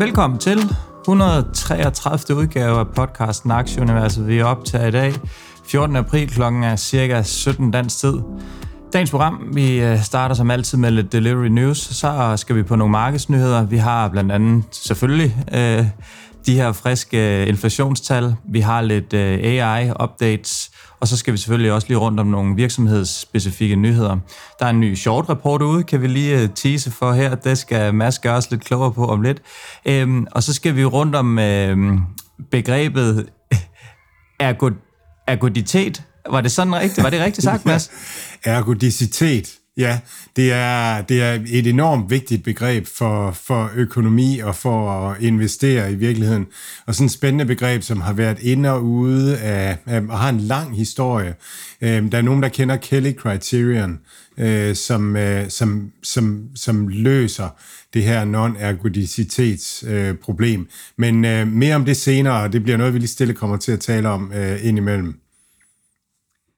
Velkommen til 133. udgave af podcasten Aktieuniverset. Vi er optaget i dag, 14. april klokken er cirka 17 dansk tid. Dagens program, vi øh, starter som altid med lidt delivery news. Så skal vi på nogle markedsnyheder. Vi har blandt andet selvfølgelig øh, de her friske øh, inflationstal. Vi har lidt øh, AI-updates, og så skal vi selvfølgelig også lige rundt om nogle virksomhedsspecifikke nyheder. Der er en ny short report ude, kan vi lige øh, tease for her. Det skal Mads gøre os lidt klogere på om lidt. Øhm, og så skal vi rundt om øhm, begrebet ergod ergoditet. Var det sådan rigtigt? Var det rigtigt sagt, Mads? Ergodicitet. Ja, det er, det er et enormt vigtigt begreb for, for økonomi og for at investere i virkeligheden. Og sådan et spændende begreb, som har været inde og ude af, af og har en lang historie. Øh, der er nogen, der kender Kelly Criterion, øh, som, øh, som, som, som løser det her non-ergodicitetsproblem. Øh, Men øh, mere om det senere, og det bliver noget, vi lige stille kommer til at tale om øh, indimellem.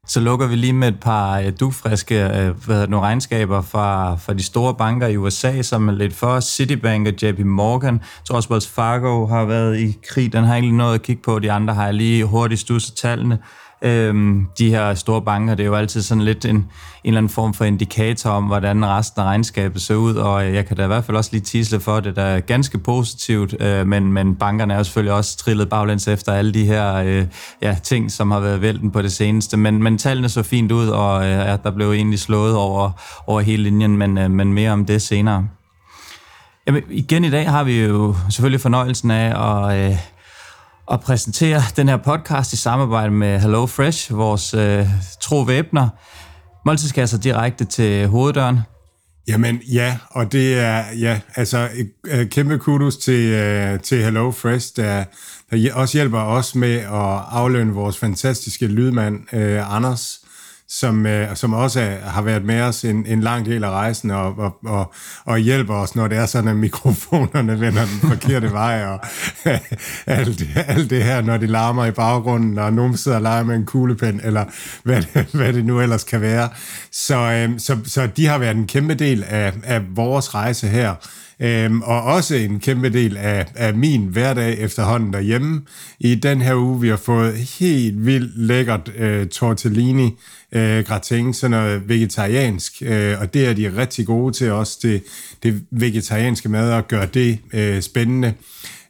Så lukker vi lige med et par øh, dufriske øh, hvad nogle regnskaber fra, fra de store banker i USA, som er lidt for Citibank og JP Morgan. Så også Wells Fargo har været i krig. Den har jeg ikke noget at kigge på. De andre har jeg lige hurtigt stusset tallene. Øhm, de her store banker, det er jo altid sådan lidt en, en eller anden form for indikator om, hvordan resten af regnskabet ser ud, og øh, jeg kan da i hvert fald også lige tisle for det, der er ganske positivt, øh, men, men bankerne er jo selvfølgelig også trillet baglæns efter alle de her øh, ja, ting, som har været vælten på det seneste, men, men tallene så fint ud, og øh, ja, der blev egentlig slået over, over hele linjen, men, øh, men mere om det senere. Jamen, igen i dag har vi jo selvfølgelig fornøjelsen af at... Øh, at præsentere den her podcast i samarbejde med Hello Fresh, vores øh, tro væbner. Måltidskasser direkte til hoveddøren. Jamen ja, og det er ja, altså øh, kæmpe kudos til, øh, til Hello Fresh, der, der også hjælper os med at aflønne vores fantastiske lydmand øh, Anders, som, øh, som også er, har været med os en, en lang del af rejsen og, og, og, og hjælper os, når det er sådan, at mikrofonerne vender den forkerte vej, og alt, det, alt det her, når de larmer i baggrunden, og nogen sidder og leger med en kuglepen, eller hvad, hvad det nu ellers kan være. Så, øh, så, så de har været en kæmpe del af, af vores rejse her, Øhm, og også en kæmpe del af, af min hverdag efterhånden derhjemme. I den her uge, vi har fået helt vildt lækkert øh, tortellini øh, gratin, sådan noget vegetariansk, øh, og det er de rigtig gode til også, det, det vegetarianske mad, at gøre det øh, spændende.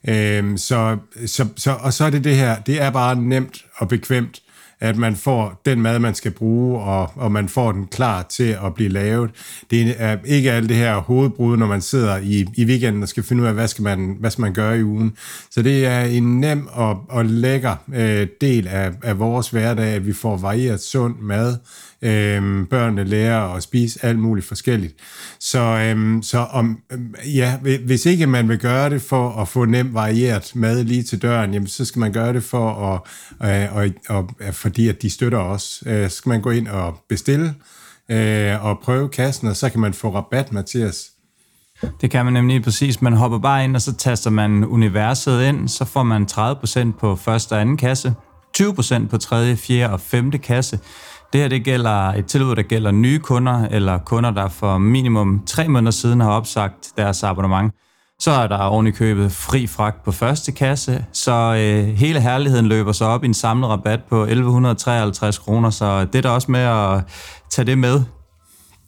Øh, så, så, så, og så er det det her, det er bare nemt og bekvemt, at man får den mad, man skal bruge, og, og man får den klar til at blive lavet. Det er ikke alt det her hovedbrud, når man sidder i, i weekenden og skal finde ud af, hvad skal man, hvad skal man gøre i ugen. Så det er en nem og, og lækker øh, del af, af vores hverdag, at vi får varieret sund mad, Øhm, børnene lærer at spise alt muligt forskelligt. Så, øhm, så om, øhm, ja, hvis ikke man vil gøre det for at få nemt varieret mad lige til døren, jamen, så skal man gøre det for at, øh, og, og, og, fordi at de støtter os. Øh, så skal man gå ind og bestille øh, og prøve kassen, og så kan man få rabat, Mathias. Det kan man nemlig præcis. Man hopper bare ind, og så taster man universet ind, så får man 30% på første og anden kasse, 20% på tredje, fjerde og femte kasse. Det her det gælder et tilbud, der gælder nye kunder, eller kunder, der for minimum tre måneder siden har opsagt deres abonnement. Så er der oven i købet fri fragt på første kasse, så øh, hele herligheden løber så op i en samlet rabat på 1153 kroner, så det er der også med at tage det med.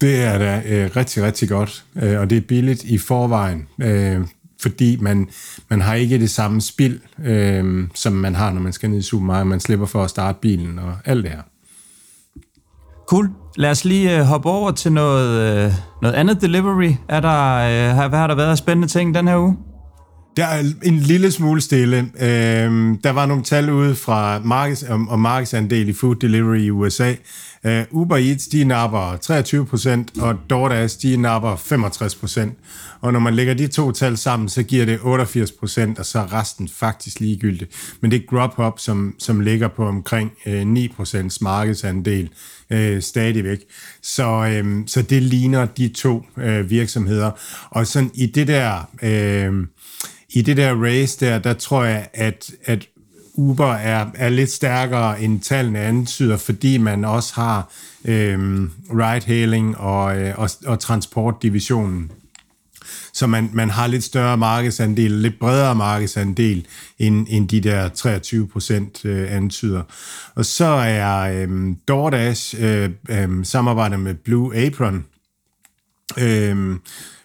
Det er da øh, rigtig, rigtig godt, øh, og det er billigt i forvejen, øh, fordi man, man har ikke det samme spild, øh, som man har, når man skal ned i supermarkedet. Man slipper for at starte bilen og alt det her. Cool. Lad os lige øh, hoppe over til noget, øh, noget andet delivery. Er der, uh, hvad har der været af spændende ting den her uge? Der er en lille smule stille. Øhm, der var nogle tal ude fra markeds, om, om markedsandel i food delivery i USA. Øh, Uber Eats, de napper 23 og DoorDash, de napper 65 Og når man lægger de to tal sammen, så giver det 88% og så er resten faktisk ligegyldigt. Men det er Grubhub, som, som ligger på omkring øh, 9% markedsandel øh, stadigvæk. Så, øh, så det ligner de to øh, virksomheder. Og sådan i det der... Øh, i det der race der, der tror jeg, at, at Uber er, er lidt stærkere end tallene antyder, fordi man også har øh, ride-hailing og, øh, og, og transportdivisionen. Så man, man har lidt større markedsandel, lidt bredere markedsandel, end, end de der 23 procent øh, antyder. Og så er øh, DoorDash øh, øh, samarbejder med Blue Apron, øh,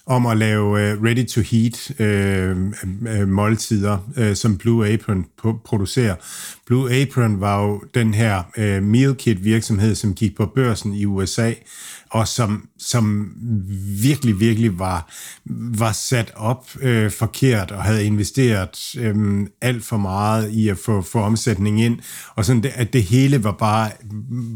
om at lave uh, ready-to-heat uh, måltider, øh, som Blue Apron producerer. Blue Apron var jo den her øh, meal kit virksomhed, som gik på børsen i USA, og som, som virkelig, virkelig var, var sat op øh, forkert og havde investeret øh, alt for meget i at få, få omsætning ind, og sådan det, at det hele var bare,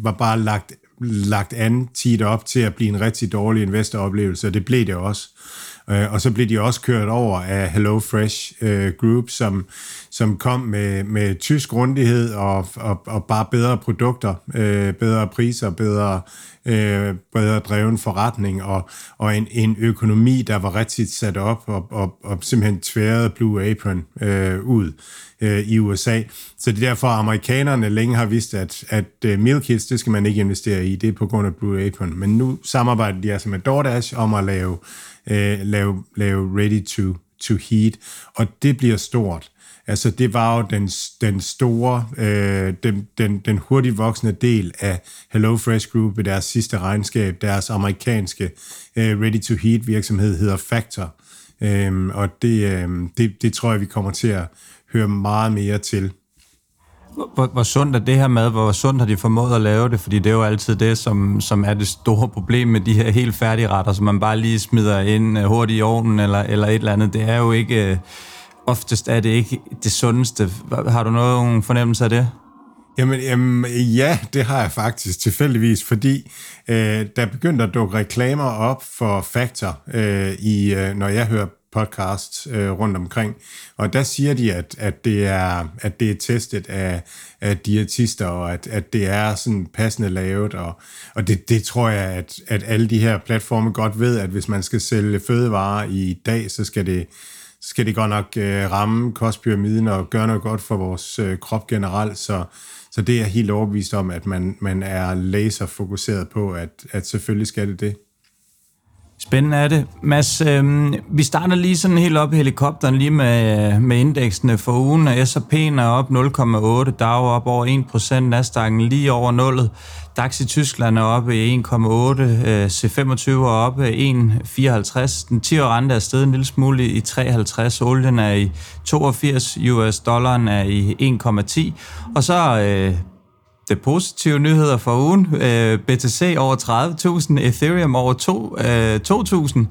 var bare lagt lagt an tit op til at blive en rigtig dårlig investoroplevelse, og det blev det også. Øh, Øh, og så blev de også kørt over af Hello Fresh øh, Group, som, som kom med, med tysk grundighed og, og, og bare bedre produkter, øh, bedre priser, bedre, øh, bedre dreven forretning og, og en, en økonomi, der var rigtig sat op og, og, og simpelthen tværede Blue Apron øh, ud øh, i USA. Så det er derfor, at amerikanerne længe har vidst, at, at uh, meal kits, det skal man ikke investere i. Det er på grund af Blue Apron. Men nu samarbejder de altså med DoorDash om at lave, øh, lave, lave ready to, to heat, og det bliver stort. Altså, det var jo den, den store, øh, den, den, den hurtigt voksende del af Hello Fresh Group ved deres sidste regnskab. Deres amerikanske øh, ready-to-heat virksomhed hedder Factor. Øh, og det, øh, det, det tror jeg, vi kommer til at høre meget mere til. Hvor, hvor sundt er det her mad? Hvor sundt har de formået at lave det? Fordi det er jo altid det, som, som er det store problem med de her helt færdige retter, som man bare lige smider ind øh, hurtigt i ovnen eller, eller et eller andet. Det er jo ikke... Øh, oftest er det ikke det sundeste. Har du nogen fornemmelse af det? Jamen, jamen, ja, det har jeg faktisk tilfældigvis, fordi øh, der begyndte at dukke reklamer op for Factor, øh, i, øh, når jeg hører podcasts øh, rundt omkring. Og der siger de, at, at, det, er, at det er testet af, af diætister, og at, at det er sådan passende lavet. Og, og det, det tror jeg, at, at alle de her platforme godt ved, at hvis man skal sælge fødevarer i dag, så skal det, skal det godt nok øh, ramme kostpyramiden og gøre noget godt for vores øh, krop generelt. Så, så det er helt overbevist om, at man, man er laserfokuseret på, at, at selvfølgelig skal det det. Spændende er det. Mads, øh, vi starter lige sådan helt op i helikopteren, lige med, med indeksene for ugen. S&P'en er op 0,8, Dow op over 1%, Nasdaq'en lige over 0. DAX i Tyskland er oppe i 1,8, øh, C25 er oppe 1,54. Den 10 rente er steget en lille smule i 53, olien er i 82, US dollaren er i 1,10. Og så øh, det positive nyheder for ugen. Øh, BTC over 30.000, Ethereum over 2.000.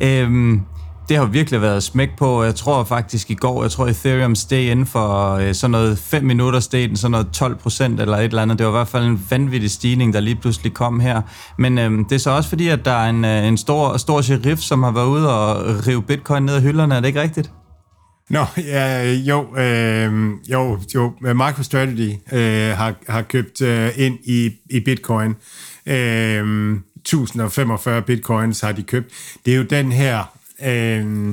Øh, øhm, det har virkelig været smæk på. Jeg tror faktisk i går, jeg tror Ethereum steg inden for øh, sådan noget 5 minutter steg den sådan noget 12 procent eller et eller andet. Det var i hvert fald en vanvittig stigning, der lige pludselig kom her. Men øh, det er så også fordi, at der er en, øh, en stor, stor sheriff, som har været ude og rive bitcoin ned af hylderne. Er det ikke rigtigt? Nå, ja, jo, øh, jo, jo, MicroStrategy øh, har, har købt øh, ind i, i Bitcoin. Øh, 1045 bitcoins har de købt. Det er jo den her, øh,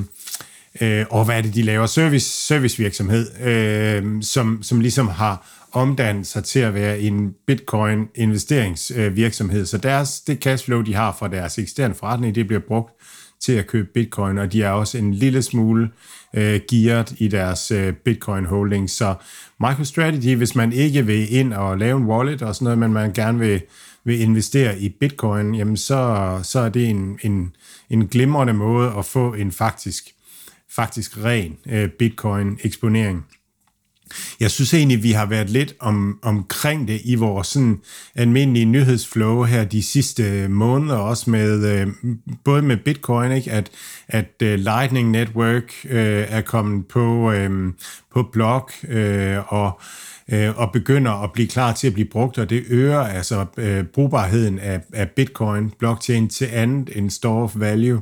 øh, og hvad er det, de laver? Service, servicevirksomhed, øh, som, som ligesom har omdannet sig til at være en bitcoin-investeringsvirksomhed. Så deres, det cashflow, de har fra deres eksisterende forretning, det bliver brugt til at købe bitcoin, og de er også en lille smule øh, gearet i deres øh, bitcoin holding. Så MicroStrategy, hvis man ikke vil ind og lave en wallet og sådan noget, men man gerne vil, vil investere i bitcoin, jamen så, så er det en, en, en glimrende måde at få en faktisk, faktisk ren øh, bitcoin eksponering. Jeg synes egentlig, vi har været lidt om, omkring det i vores sådan almindelige nyhedsflow her de sidste måneder, også med øh, både med Bitcoin, ikke? at, at uh, Lightning Network øh, er kommet på, øh, på blog, øh, og øh, og begynder at blive klar til at blive brugt, og det øger altså øh, brugbarheden af, af Bitcoin blockchain til andet end store of value.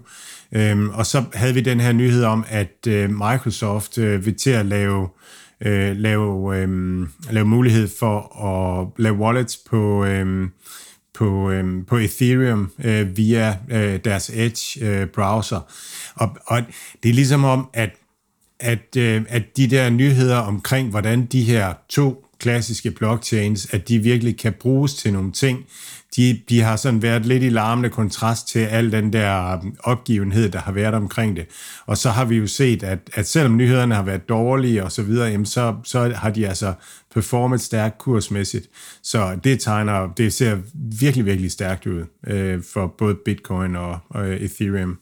Øhm, og så havde vi den her nyhed om, at øh, Microsoft øh, vil til at lave øh, Øh, lave, øh, lave mulighed for at lave wallets på, øh, på, øh, på Ethereum øh, via øh, deres Edge øh, browser. Og, og det er ligesom om, at at, øh, at de der nyheder omkring, hvordan de her to klassiske blockchains, at de virkelig kan bruges til nogle ting. De, de har sådan været lidt i larmende kontrast til al den der um, opgivenhed, der har været omkring det. Og så har vi jo set, at, at selvom nyhederne har været dårlige og så videre, jamen så, så har de altså performet stærkt kursmæssigt. Så det tegner, det ser virkelig, virkelig stærkt ud øh, for både Bitcoin og, og Ethereum.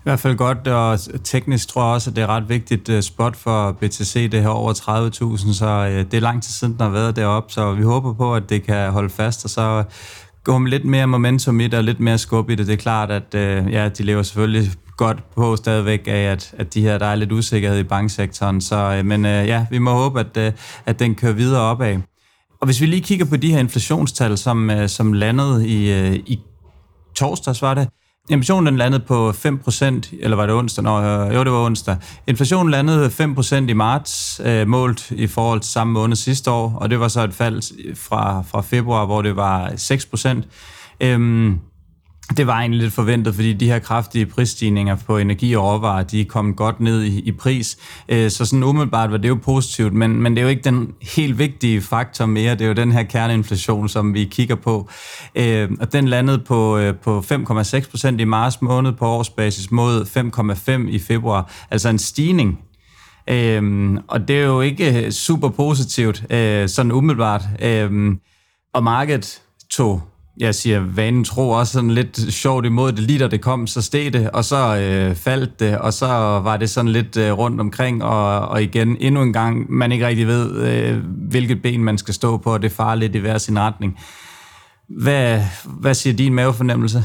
I hvert fald godt, og teknisk tror jeg også, at det er ret vigtigt øh, spot for BTC, det her over 30.000, så øh, det er lang tid siden, den har været deroppe, så vi håber på, at det kan holde fast, og så øh, gå med lidt mere momentum i det, og lidt mere skub i det. Det er klart, at ja, de lever selvfølgelig godt på stadigvæk af, at, at de her, der er lidt usikkerhed i banksektoren, så, men ja, vi må håbe, at, at den kører videre opad. Og hvis vi lige kigger på de her inflationstal, som, som landede i, i torsdags, var det, Inflationen den landede på 5%, eller var det onsdag? Nå, øh, jo, det var onsdag. Inflationen landede 5% i marts, øh, målt i forhold til samme måned sidste år, og det var så et fald fra, fra februar, hvor det var 6%. Øhm, det var egentlig lidt forventet, fordi de her kraftige prisstigninger på energi og råvarer, de kom godt ned i, i pris. Øh, så sådan umiddelbart var det jo positivt, men, men det er jo ikke den helt vigtige faktor mere. Det er jo den her kerneinflation, som vi kigger på. Øh, og den landede på, øh, på 5,6 procent i marts måned på årsbasis mod 5,5 i februar. Altså en stigning Øhm, og det er jo ikke øh, super positivt, øh, sådan umiddelbart. Øhm, og markedet tog jeg siger, vanen tro også sådan lidt sjovt imod det. Lige da det kom, så steg det, og så øh, faldt det, og så var det sådan lidt øh, rundt omkring, og, og igen, endnu en gang, man ikke rigtig ved, øh, hvilket ben man skal stå på, og det farer lidt i hver sin retning. Hvad, hvad siger din mavefornemmelse?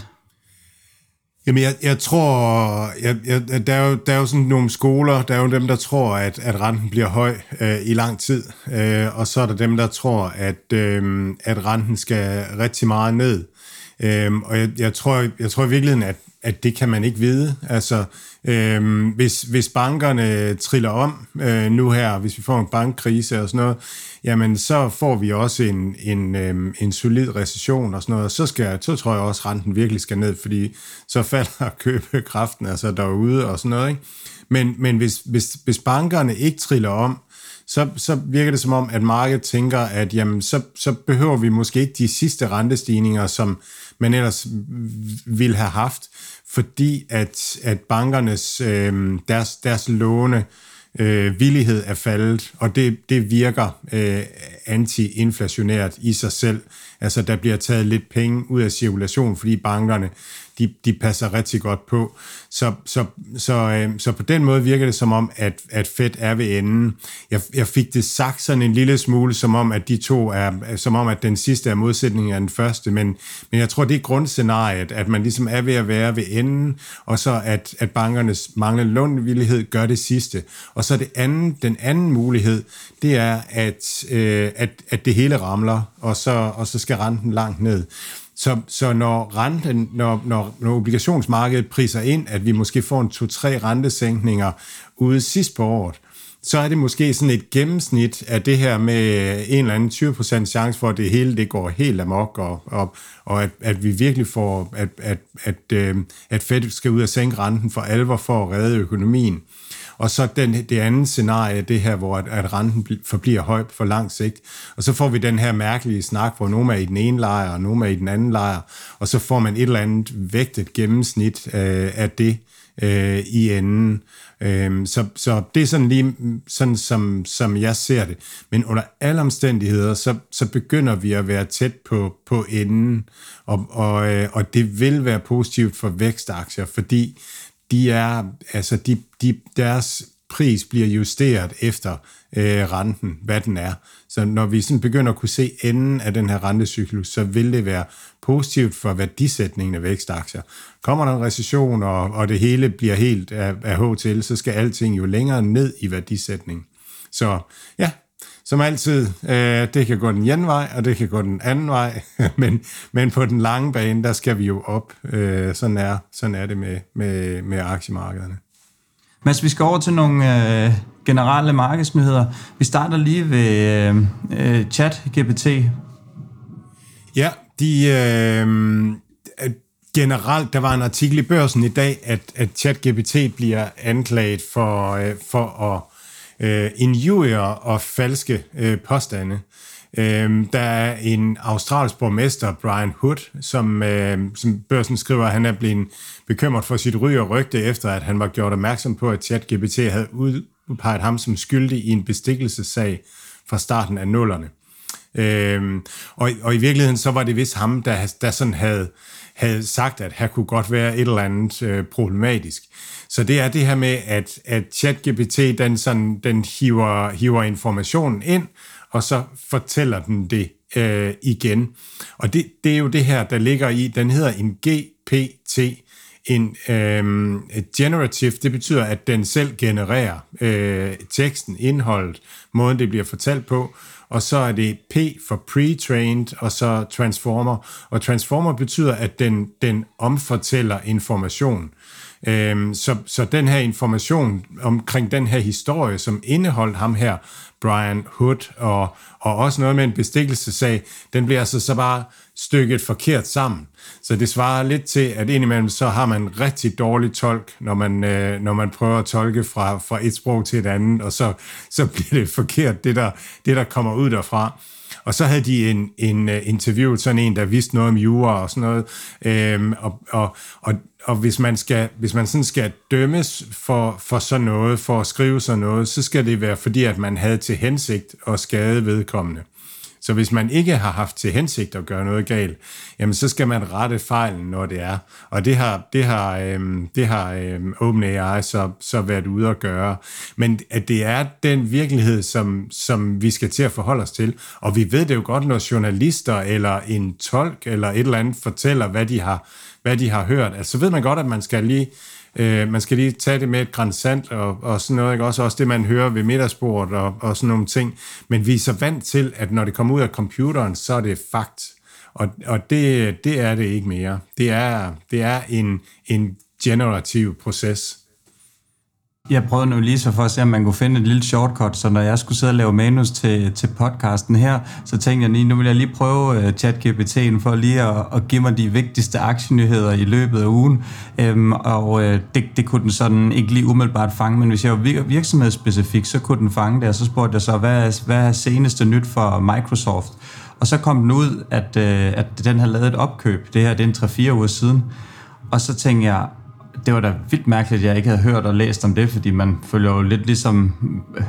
Jamen, jeg, jeg tror, jeg, jeg, der, er jo, der er jo sådan nogle skoler, der er jo dem, der tror, at, at renten bliver høj øh, i lang tid, øh, og så er der dem, der tror, at, øh, at renten skal rigtig meget ned. Øh, og jeg, jeg, tror, jeg tror i virkeligheden, at, at det kan man ikke vide. Altså, øh, hvis, hvis bankerne triller om øh, nu her, hvis vi får en bankkrise og sådan noget, jamen så får vi også en, en, øh, en solid recession og sådan noget, og så, skal, så tror jeg også, at renten virkelig skal ned, fordi så falder købekraften altså derude og sådan noget. Ikke? Men, men hvis, hvis, hvis bankerne ikke triller om, så, så virker det som om, at markedet tænker, at jamen, så, så behøver vi måske ikke de sidste rentestigninger, som man ellers ville have haft, fordi at, at bankernes, øh, deres, deres låne, øh, øh, villighed er faldet, og det, det virker øh, anti-inflationært i sig selv. Altså, der bliver taget lidt penge ud af cirkulation, fordi bankerne de, de passer rigtig godt på. Så, så, så, øh, så på den måde virker det som om, at, at Fed er ved enden. Jeg, jeg fik det sagt sådan en lille smule, som om, at de to er, som om, at den sidste er modsætningen af den første, men, men jeg tror, det er grundscenariet, at man ligesom er ved at være ved enden, og så at, at bankernes manglende lånvillighed gør det sidste. Og så det anden, den anden mulighed, det er, at, øh, at, at det hele ramler, og så, og så skal renten langt ned. Så, så når, renten, når, når, når obligationsmarkedet priser ind, at vi måske får en to-tre rentesænkninger ude sidst på året, så er det måske sådan et gennemsnit af det her med en eller anden 20% chance for, at det hele det går helt amok, og, og, og at, at vi virkelig får, at, at, at, øh, at Fed skal ud og sænke renten for alvor for at redde økonomien. Og så den, det andet scenarie, det her, hvor at, at renten forbliver høj for lang sigt. Og så får vi den her mærkelige snak, hvor nogen er i den ene lejr, og nogen er i den anden lejr, og så får man et eller andet vægtet gennemsnit øh, af det øh, i enden. Øh, så, så det er sådan lige sådan, som, som jeg ser det. Men under alle omstændigheder, så, så begynder vi at være tæt på, på enden, og, og, øh, og det vil være positivt for vækstaktier, fordi de er, altså de, de, deres pris bliver justeret efter øh, renten, hvad den er. Så når vi sådan begynder at kunne se enden af den her rentecyklus, så vil det være positivt for værdisætningen af vækstaktier. Kommer der en recession, og, og det hele bliver helt af, af HTL, så skal alting jo længere ned i værdisætningen. Så ja, som altid, øh, det kan gå den ene vej, og det kan gå den anden vej, men, men på den lange bane, der skal vi jo op. Øh, sådan, er, sådan er det med, med, med aktiemarkederne. Mads, vi skal over til nogle øh, generelle markedsnyheder. Vi starter lige ved øh, øh, chat-GPT. Ja, de... Øh, generelt, der var en artikel i børsen i dag, at, at ChatGPT bliver anklaget for, øh, for at øh, injurier og falske øh, påstande. Øh, der er en australsk borgmester, Brian Hood, som, øh, som børsen skriver, at han er blevet bekymret for sit ry og rygte, efter at han var gjort opmærksom på, at ChatGPT havde udpeget ham som skyldig i en bestikkelsessag fra starten af nullerne. Øh, og, og i virkeligheden så var det vist ham, der, der sådan havde, havde sagt, at her kunne godt være et eller andet øh, problematisk. Så det er det her med, at, at ChatGPT, den, sådan, den hiver, hiver informationen ind, og så fortæller den det øh, igen. Og det, det er jo det her, der ligger i, den hedder en GPT, en øh, generative, det betyder, at den selv genererer øh, teksten, indholdet, måden det bliver fortalt på, og så er det P for pre-trained, og så transformer. Og transformer betyder, at den, den omfortæller information. Øhm, så, så den her information omkring den her historie, som indeholdt ham her, Brian Hood, og, og også noget med en bestikkelsesag, den bliver altså så bare stykket forkert sammen. Så det svarer lidt til, at indimellem så har man rigtig dårlig tolk, når man, øh, når man prøver at tolke fra, fra et sprog til et andet, og så, så bliver det forkert, det der, det der kommer ud derfra. Og så havde de en, en øh, uh, interview, sådan en, der vidste noget om jura og sådan noget. Øhm, og, og, og, og hvis man, skal, hvis man sådan skal dømmes for, for sådan noget, for at skrive sådan noget, så skal det være fordi, at man havde til hensigt at skade vedkommende. Så hvis man ikke har haft til hensigt at gøre noget galt, jamen så skal man rette fejlen, når det er. Og det har, det har, øhm, det har øhm, OpenAI så, så været ude at gøre. Men at det er den virkelighed, som, som vi skal til at forholde os til. Og vi ved det jo godt, når journalister eller en tolk eller et eller andet fortæller, hvad de har, hvad de har hørt. Altså så ved man godt, at man skal lige Øh, man skal lige tage det med et grænsant og, og sådan noget, ikke? Også, også det, man hører ved middagsbordet og, og sådan nogle ting. Men vi er så vant til, at når det kommer ud af computeren, så er det fakt. Og, og det, det er det ikke mere. Det er, det er en, en generativ proces. Jeg prøvede nu lige så for at se, om man kunne finde et lille shortcut, så når jeg skulle sidde og lave manus til, til podcasten her, så tænkte jeg lige, nu vil jeg lige prøve uh, ChatGPT'en for lige at, at give mig de vigtigste aktienyheder i løbet af ugen. Um, og uh, det, det kunne den sådan ikke lige umiddelbart fange, men hvis jeg var virksomhedsspecifik, så kunne den fange det, og så spurgte jeg så, hvad er, hvad er seneste nyt for Microsoft? Og så kom den ud, at, uh, at den havde lavet et opkøb. Det her det er en 3-4 uger siden. Og så tænkte jeg, det var da vildt mærkeligt, at jeg ikke havde hørt og læst om det, fordi man følger jo lidt ligesom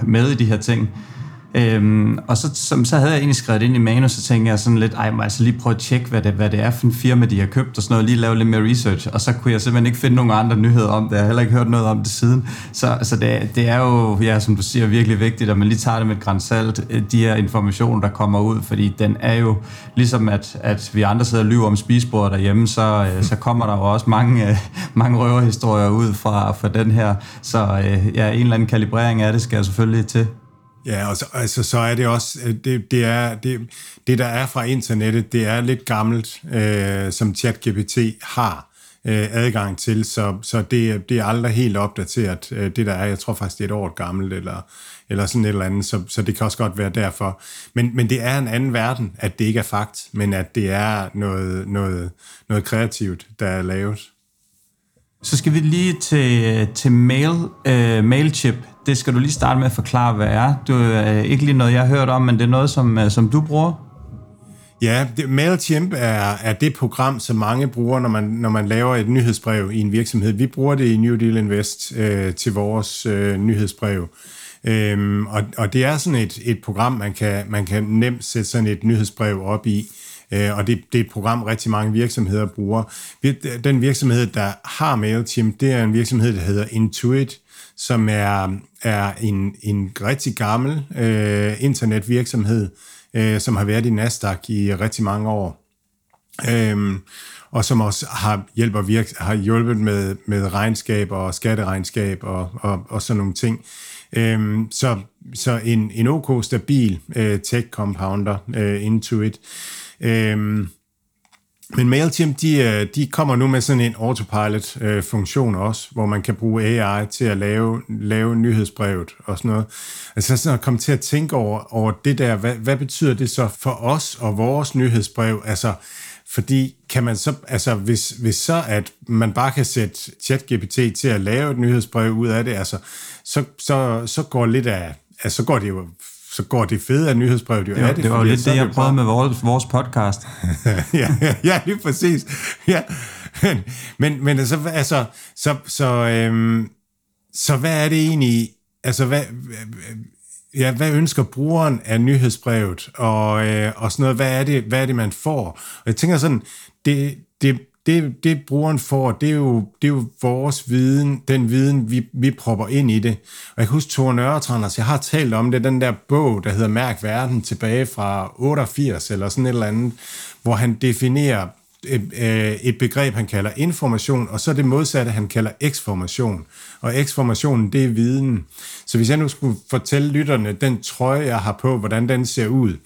med i de her ting. Øhm, og så, som, så havde jeg egentlig skrevet ind i manus, så tænkte jeg sådan lidt, ej, må jeg altså lige prøve at tjekke, hvad det, hvad det er for en firma, de har købt og sådan noget, lige lave lidt mere research. Og så kunne jeg simpelthen ikke finde nogen andre nyheder om det. Jeg har heller ikke hørt noget om det siden. Så, så det, det er jo, ja, som du siger, virkelig vigtigt, at man lige tager det med et græns salt, øh, de her informationer, der kommer ud, fordi den er jo, ligesom at, at vi andre sidder og lyver om spisbordet derhjemme, så, øh, så kommer der jo også mange, øh, mange røverhistorier ud fra, fra den her. Så ja, en eller anden kalibrering af det skal jeg selvfølgelig til. Ja, og så, altså, så er det også, øh, det, det, er, det, det der er fra internettet, det er lidt gammelt, øh, som ChatGPT har øh, adgang til, så, så det, det er aldrig helt opdateret, øh, det der er, jeg tror faktisk, det er et år gammelt, eller, eller sådan et eller andet, så, så det kan også godt være derfor. Men, men det er en anden verden, at det ikke er fakt, men at det er noget, noget, noget kreativt, der er lavet. Så skal vi lige til, til mail, uh, Mailchimp. Det skal du lige starte med at forklare, hvad er. Det er øh, ikke lige noget, jeg har hørt om, men det er noget, som, øh, som du bruger. Ja, det, MailChimp er, er det program, som mange bruger, når man, når man laver et nyhedsbrev i en virksomhed. Vi bruger det i New Deal Invest øh, til vores øh, nyhedsbrev. Øhm, og, og det er sådan et, et program, man kan, man kan nemt sætte sådan et nyhedsbrev op i. Øh, og det, det er et program, rigtig mange virksomheder bruger. Den virksomhed, der har MailChimp, det er en virksomhed, der hedder Intuit, som er, er en, en rigtig gammel øh, internetvirksomhed, øh, som har været i Nasdaq i rigtig mange år. Øhm, og som også har, hjælper virk, har hjulpet med, med regnskab og skatteregnskab og, og, og sådan nogle ting. Øhm, så, så en, en OK stabil øh, tech-compounder, øh, Intuit. Øhm, men MailChimp, de, øh, de kommer nu med sådan en autopilot-funktion øh, også, hvor man kan bruge AI til at lave, lave nyhedsbrevet og sådan noget. Altså sådan at komme til at tænke over, over det der, hvad, hvad betyder det så for os og vores nyhedsbrev? Altså, fordi kan man så, altså hvis, hvis så, at man bare kan sætte ChatGPT til at lave et nyhedsbrev ud af det, altså, så, så, så går lidt af, altså, så går det jo så går det fede af nyhedsbrevet jo, jo af det. Det var lidt det, jeg prøvede med vores, vores podcast. ja, ja, ja, lige præcis. Ja. Men, men, men altså, altså så, så, øhm, så hvad er det egentlig, altså hvad, ja, hvad ønsker brugeren af nyhedsbrevet, og, øh, og sådan noget, hvad er, det, hvad er det, man får? Og jeg tænker sådan, det, det, det, det brugeren får, det er, jo, det er jo vores viden, den viden, vi, vi propper ind i det. Og jeg kan huske Thor Nørretranders, jeg har talt om det, den der bog, der hedder Mærk Verden, tilbage fra 88 eller sådan et eller andet, hvor han definerer et, et begreb, han kalder information, og så det modsatte, han kalder eksformation. Og eksformationen, det er viden. Så hvis jeg nu skulle fortælle lytterne den trøje, jeg har på, hvordan den ser ud,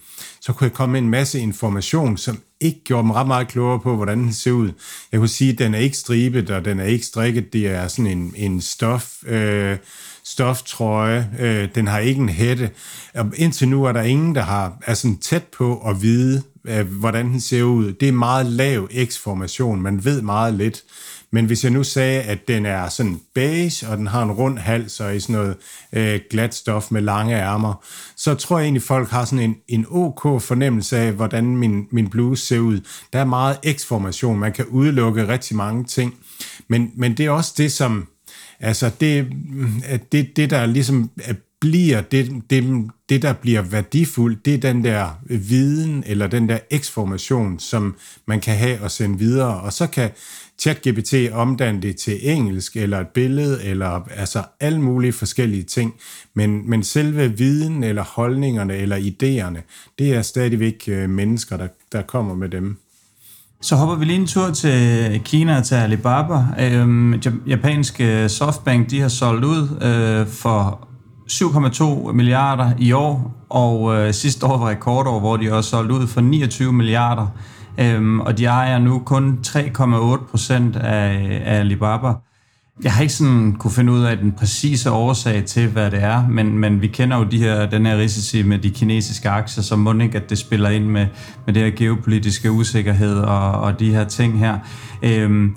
så kunne jeg komme med en masse information, som ikke gjorde mig ret meget klogere på, hvordan den ser ud. Jeg kunne sige, at den er ikke stribet, og den er ikke strikket. Det er sådan en, en stof, øh, stoftrøje. Øh, den har ikke en hætte. Og indtil nu er der ingen, der har, er sådan tæt på at vide, øh, hvordan den ser ud. Det er meget lav X-formation. Man ved meget lidt. Men hvis jeg nu sagde, at den er sådan beige, og den har en rund hals og i sådan noget øh, glat stof med lange ærmer, så tror jeg egentlig, folk har sådan en, en ok fornemmelse af, hvordan min, min bluse ser ud. Der er meget X-formation. Man kan udelukke rigtig mange ting. Men, men det er også det, som... Altså, det, mm, det, det der ligesom bliver det, det, det, der bliver værdifuldt, det er den der viden eller den der eksformation, som man kan have og sende videre. Og så kan ChatGPT omdanne det til engelsk eller et billede eller altså alle mulige forskellige ting. Men, men selve viden eller holdningerne eller idéerne, det er stadigvæk øh, mennesker, der, der kommer med dem. Så hopper vi lige en tur til Kina og til Alibaba. Øhm, japanske øh, Softbank, de har solgt ud øh, for 7,2 milliarder i år, og øh, sidste år var rekordår, hvor de også solgte ud for 29 milliarder. Øhm, og de ejer nu kun 3,8 procent af, af Alibaba. Jeg har ikke sådan kunne finde ud af den præcise årsag til, hvad det er, men, men vi kender jo de her, den her risici med de kinesiske aktier, så må ikke, at det spiller ind med, med det her geopolitiske usikkerhed og, og de her ting her. Øhm,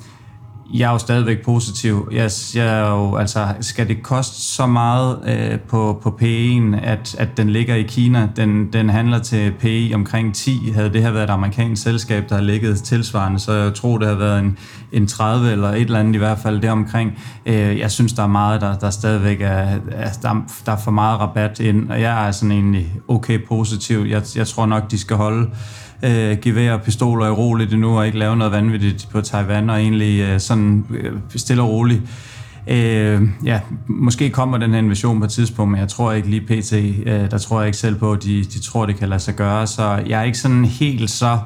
jeg er jo stadigvæk positiv. Jeg, jeg er jo, altså, skal det koste så meget øh, på, på P1, at, at den ligger i Kina? Den, den handler til PE omkring 10. Havde det her været et amerikansk selskab, der har ligget tilsvarende, så jeg tror, det har været en, en 30 eller et eller andet i hvert fald deromkring. Øh, jeg synes, der er meget, der, der stadigvæk er, altså, der, der er for meget rabat ind, og jeg er sådan egentlig okay positiv. Jeg, jeg tror nok, de skal holde øh, geværer og pistoler i roligt endnu, og ikke lave noget vanvittigt på Taiwan, og egentlig øh, sådan øh, stille og roligt. Øh, ja, måske kommer den her invasion på et tidspunkt, men jeg tror ikke lige pt. Øh, der tror jeg ikke selv på, at de, de tror, det kan lade sig gøre. Så jeg er ikke sådan helt så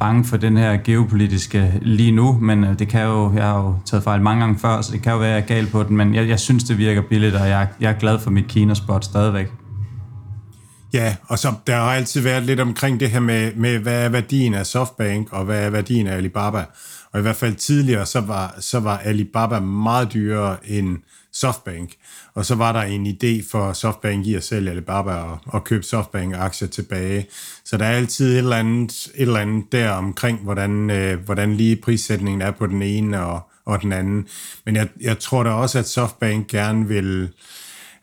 bange for den her geopolitiske lige nu, men øh, det kan jo, jeg har jo taget fejl mange gange før, så det kan jo være, at jeg er gal på den, men jeg, jeg synes, det virker billigt, og jeg, jeg er glad for mit Kina-spot stadigvæk. Ja, og så der har altid været lidt omkring det her med, med, hvad er værdien af Softbank, og hvad er værdien af Alibaba. Og i hvert fald tidligere, så var, så var Alibaba meget dyrere end Softbank. Og så var der en idé for Softbank i at sælge Alibaba og, og købe Softbank-aktier tilbage. Så der er altid et eller andet, et eller andet der omkring, hvordan, øh, hvordan lige prissætningen er på den ene og, og den anden. Men jeg, jeg tror da også, at Softbank gerne vil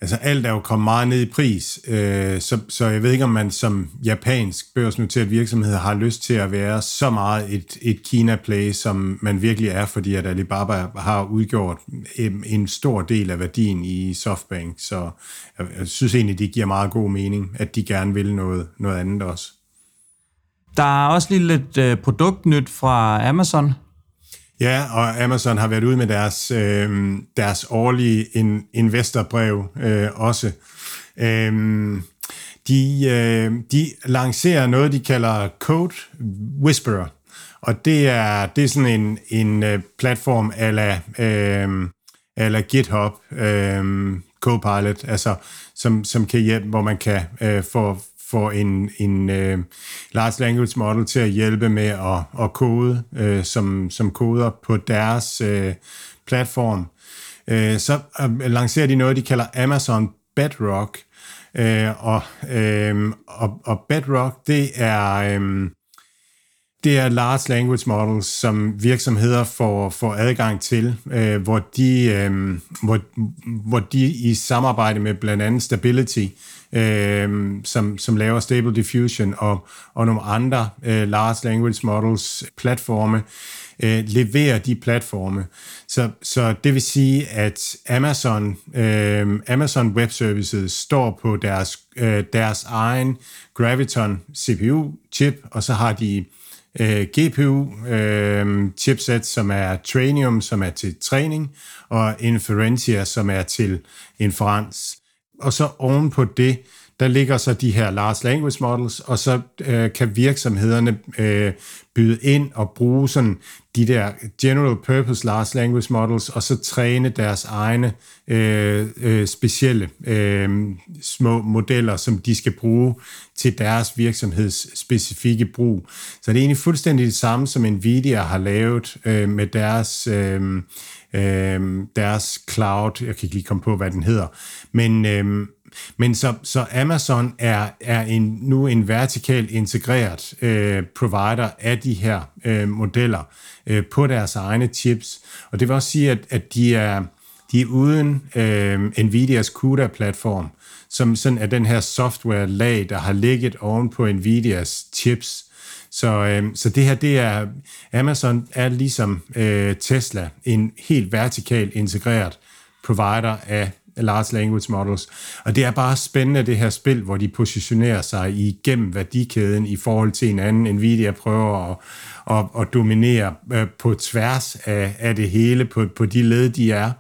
altså alt er jo kommet meget ned i pris, øh, så, så jeg ved ikke, om man som japansk børsnoteret virksomhed har lyst til at være så meget et, et Kina-play, som man virkelig er, fordi at Alibaba har udgjort en, en stor del af værdien i Softbank, så jeg, jeg synes egentlig, det giver meget god mening, at de gerne vil noget, noget andet også. Der er også lige lidt øh, produktnyt fra Amazon. Ja, og Amazon har været ude med deres, øh, deres årlige in, investorbrev øh, også. Øh, de, øh, de lancerer noget, de kalder Code Whisperer, og det er, det er sådan en, en øh, platform ala, øh, ala GitHub, øh, Copilot, altså, som, som kan hjælpe, hvor man kan øh, få, får en, en øh, large language model til at hjælpe med at, at kode øh, som, som koder på deres øh, platform. Øh, så øh, lancerer de noget, de kalder Amazon Bedrock, øh, og, øh, og, og Bedrock, det er... Øh, det er large language models, som virksomheder får, får adgang til, øh, hvor, de, øh, hvor, hvor de i samarbejde med blandt andet Stability, øh, som, som laver Stable Diffusion og, og nogle andre øh, large language models platforme, øh, leverer de platforme. Så, så det vil sige, at Amazon, øh, Amazon Web Services står på deres, øh, deres egen Graviton CPU-chip, og så har de øh, GPU øh, som er Trainium, som er til træning, og Inferentia, som er til inferens. Og så oven på det, der ligger så de her large language models, og så øh, kan virksomhederne øh, byde ind og bruge sådan de der general purpose large language models, og så træne deres egne øh, øh, specielle øh, små modeller, som de skal bruge til deres virksomheds specifikke brug. Så det er egentlig fuldstændig det samme, som Nvidia har lavet øh, med deres... Øh, øh, deres cloud, jeg kan ikke lige komme på, hvad den hedder, men, øh, men så, så Amazon er, er en, nu en vertikalt integreret øh, provider af de her øh, modeller øh, på deres egne chips. Og det vil også sige, at, at de, er, de er uden øh, Nvidias CUDA-platform, som sådan er den her software-lag, der har ligget oven på Nvidias chips. Så, øh, så det her, det er, Amazon er ligesom øh, Tesla, en helt vertikalt integreret provider af large language models. Og det er bare spændende, det her spil, hvor de positionerer sig igennem værdikæden i forhold til en anden. Nvidia prøver at, at, at dominere øh, på tværs af, af det hele, på, på de led, de er.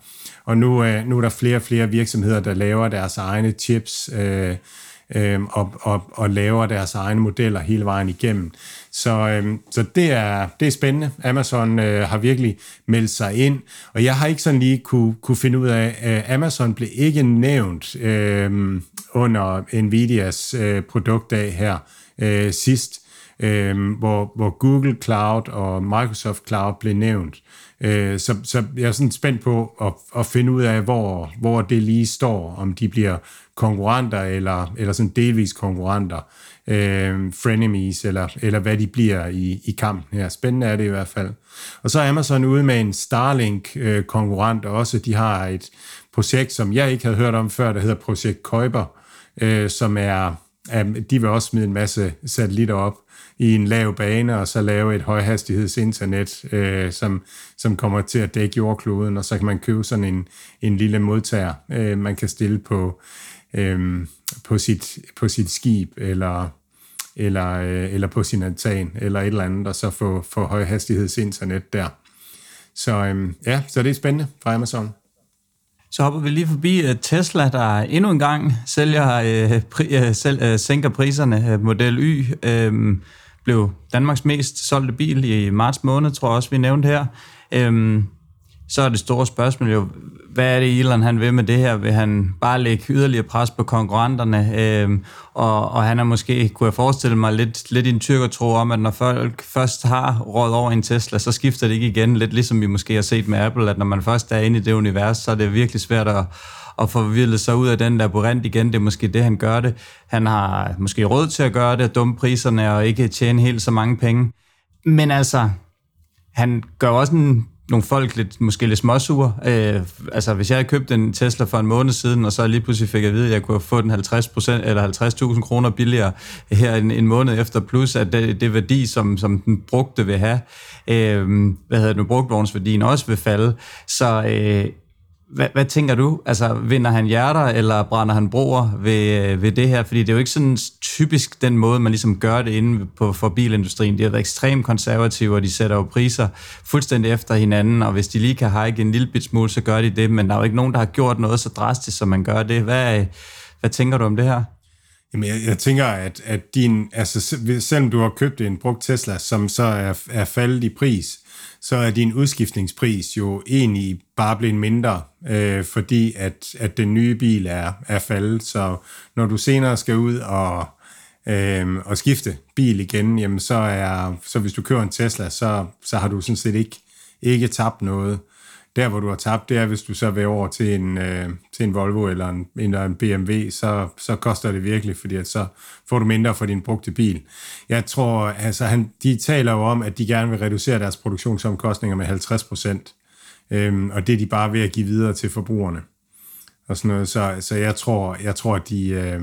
Og nu, øh, nu er der flere og flere virksomheder, der laver deres egne chips, øh, øh, og, og, og laver deres egne modeller hele vejen igennem. Så, øh, så det, er, det er spændende. Amazon øh, har virkelig meldt sig ind, og jeg har ikke sådan lige kunne, kunne finde ud af, at Amazon blev ikke nævnt øh, under Nvidias øh, produktdag her øh, sidst, øh, hvor, hvor Google Cloud og Microsoft Cloud blev nævnt. Øh, så, så jeg er sådan spændt på at, at finde ud af, hvor, hvor det lige står, om de bliver konkurrenter eller, eller sådan delvis konkurrenter, øh, frenemies, eller, eller hvad de bliver i, i kampen her. Spændende er det i hvert fald. Og så er Amazon ude med en Starlink-konkurrent også. De har et projekt, som jeg ikke havde hørt om før, der hedder Projekt Kuiper, øh, som er, Øhm, de vil også smide en masse satellitter op i en lav bane, og så lave et højhastighedsinternet, øh, som, som kommer til at dække jordkloden, og så kan man købe sådan en, en lille modtager, øh, man kan stille på, øh, på, sit, på sit skib, eller, eller, øh, eller på sin altan, eller et eller andet, og så få, få højhastighedsinternet der. Så øh, ja, så det er spændende fra Amazon. Så hopper vi lige forbi øh, Tesla, der endnu en gang sælger, øh, pri, øh, sæl, øh, sænker priserne. Øh, Model Y øh, blev Danmarks mest solgte bil i marts måned, tror jeg også, vi nævnte her. Øh, så er det store spørgsmål jo, hvad er det Elon han vil med det her? Vil han bare lægge yderligere pres på konkurrenterne? Øhm, og, og han er måske, kunne jeg forestille mig, lidt, lidt i en tro om, at når folk først har råd over en Tesla, så skifter det ikke igen. Lidt ligesom vi måske har set med Apple, at når man først er inde i det univers, så er det virkelig svært at, at forvilde sig ud af den labyrint igen. Det er måske det, han gør det. Han har måske råd til at gøre det, dumme priserne og ikke tjene helt så mange penge. Men altså, han gør også en nogle folk lidt, måske lidt småsure. Øh, altså, hvis jeg havde købt en Tesla for en måned siden, og så lige pludselig fik at vide, at jeg kunne få den 50% eller 50.000 kroner billigere her en, en måned efter, plus at det, det værdi, som, som den brugte vil have, øh, hvad hedder det, brugtvognsværdien også vil falde. Så øh, hvad, hvad tænker du? Altså, vinder han hjerter, eller brænder han broer ved, ved det her? Fordi det er jo ikke sådan typisk den måde, man ligesom gør det inde på, for bilindustrien. De har været ekstremt konservative, og de sætter jo priser fuldstændig efter hinanden, og hvis de lige kan hike en lille bit smule, så gør de det, men der er jo ikke nogen, der har gjort noget så drastisk, som man gør det. Hvad, hvad tænker du om det her? Jamen, jeg, jeg tænker, at, at din, altså, selvom du har købt en brugt Tesla, som så er, er faldet i pris, så er din udskiftningspris jo egentlig bare blevet mindre, øh, fordi at, at den nye bil er, er faldet. Så når du senere skal ud og, øh, og skifte bil igen, jamen så, er, så hvis du kører en Tesla, så, så har du sådan set ikke, ikke tabt noget. Der, hvor du har tabt, det er, hvis du så vil over til en, øh, til en Volvo eller en, eller en BMW, så, så koster det virkelig, fordi at så får du mindre for din brugte bil. Jeg tror, altså han, de taler jo om, at de gerne vil reducere deres produktionsomkostninger med 50 procent, øh, og det er de bare ved at give videre til forbrugerne. Og sådan noget. Så, så jeg tror, jeg tror, at de, øh,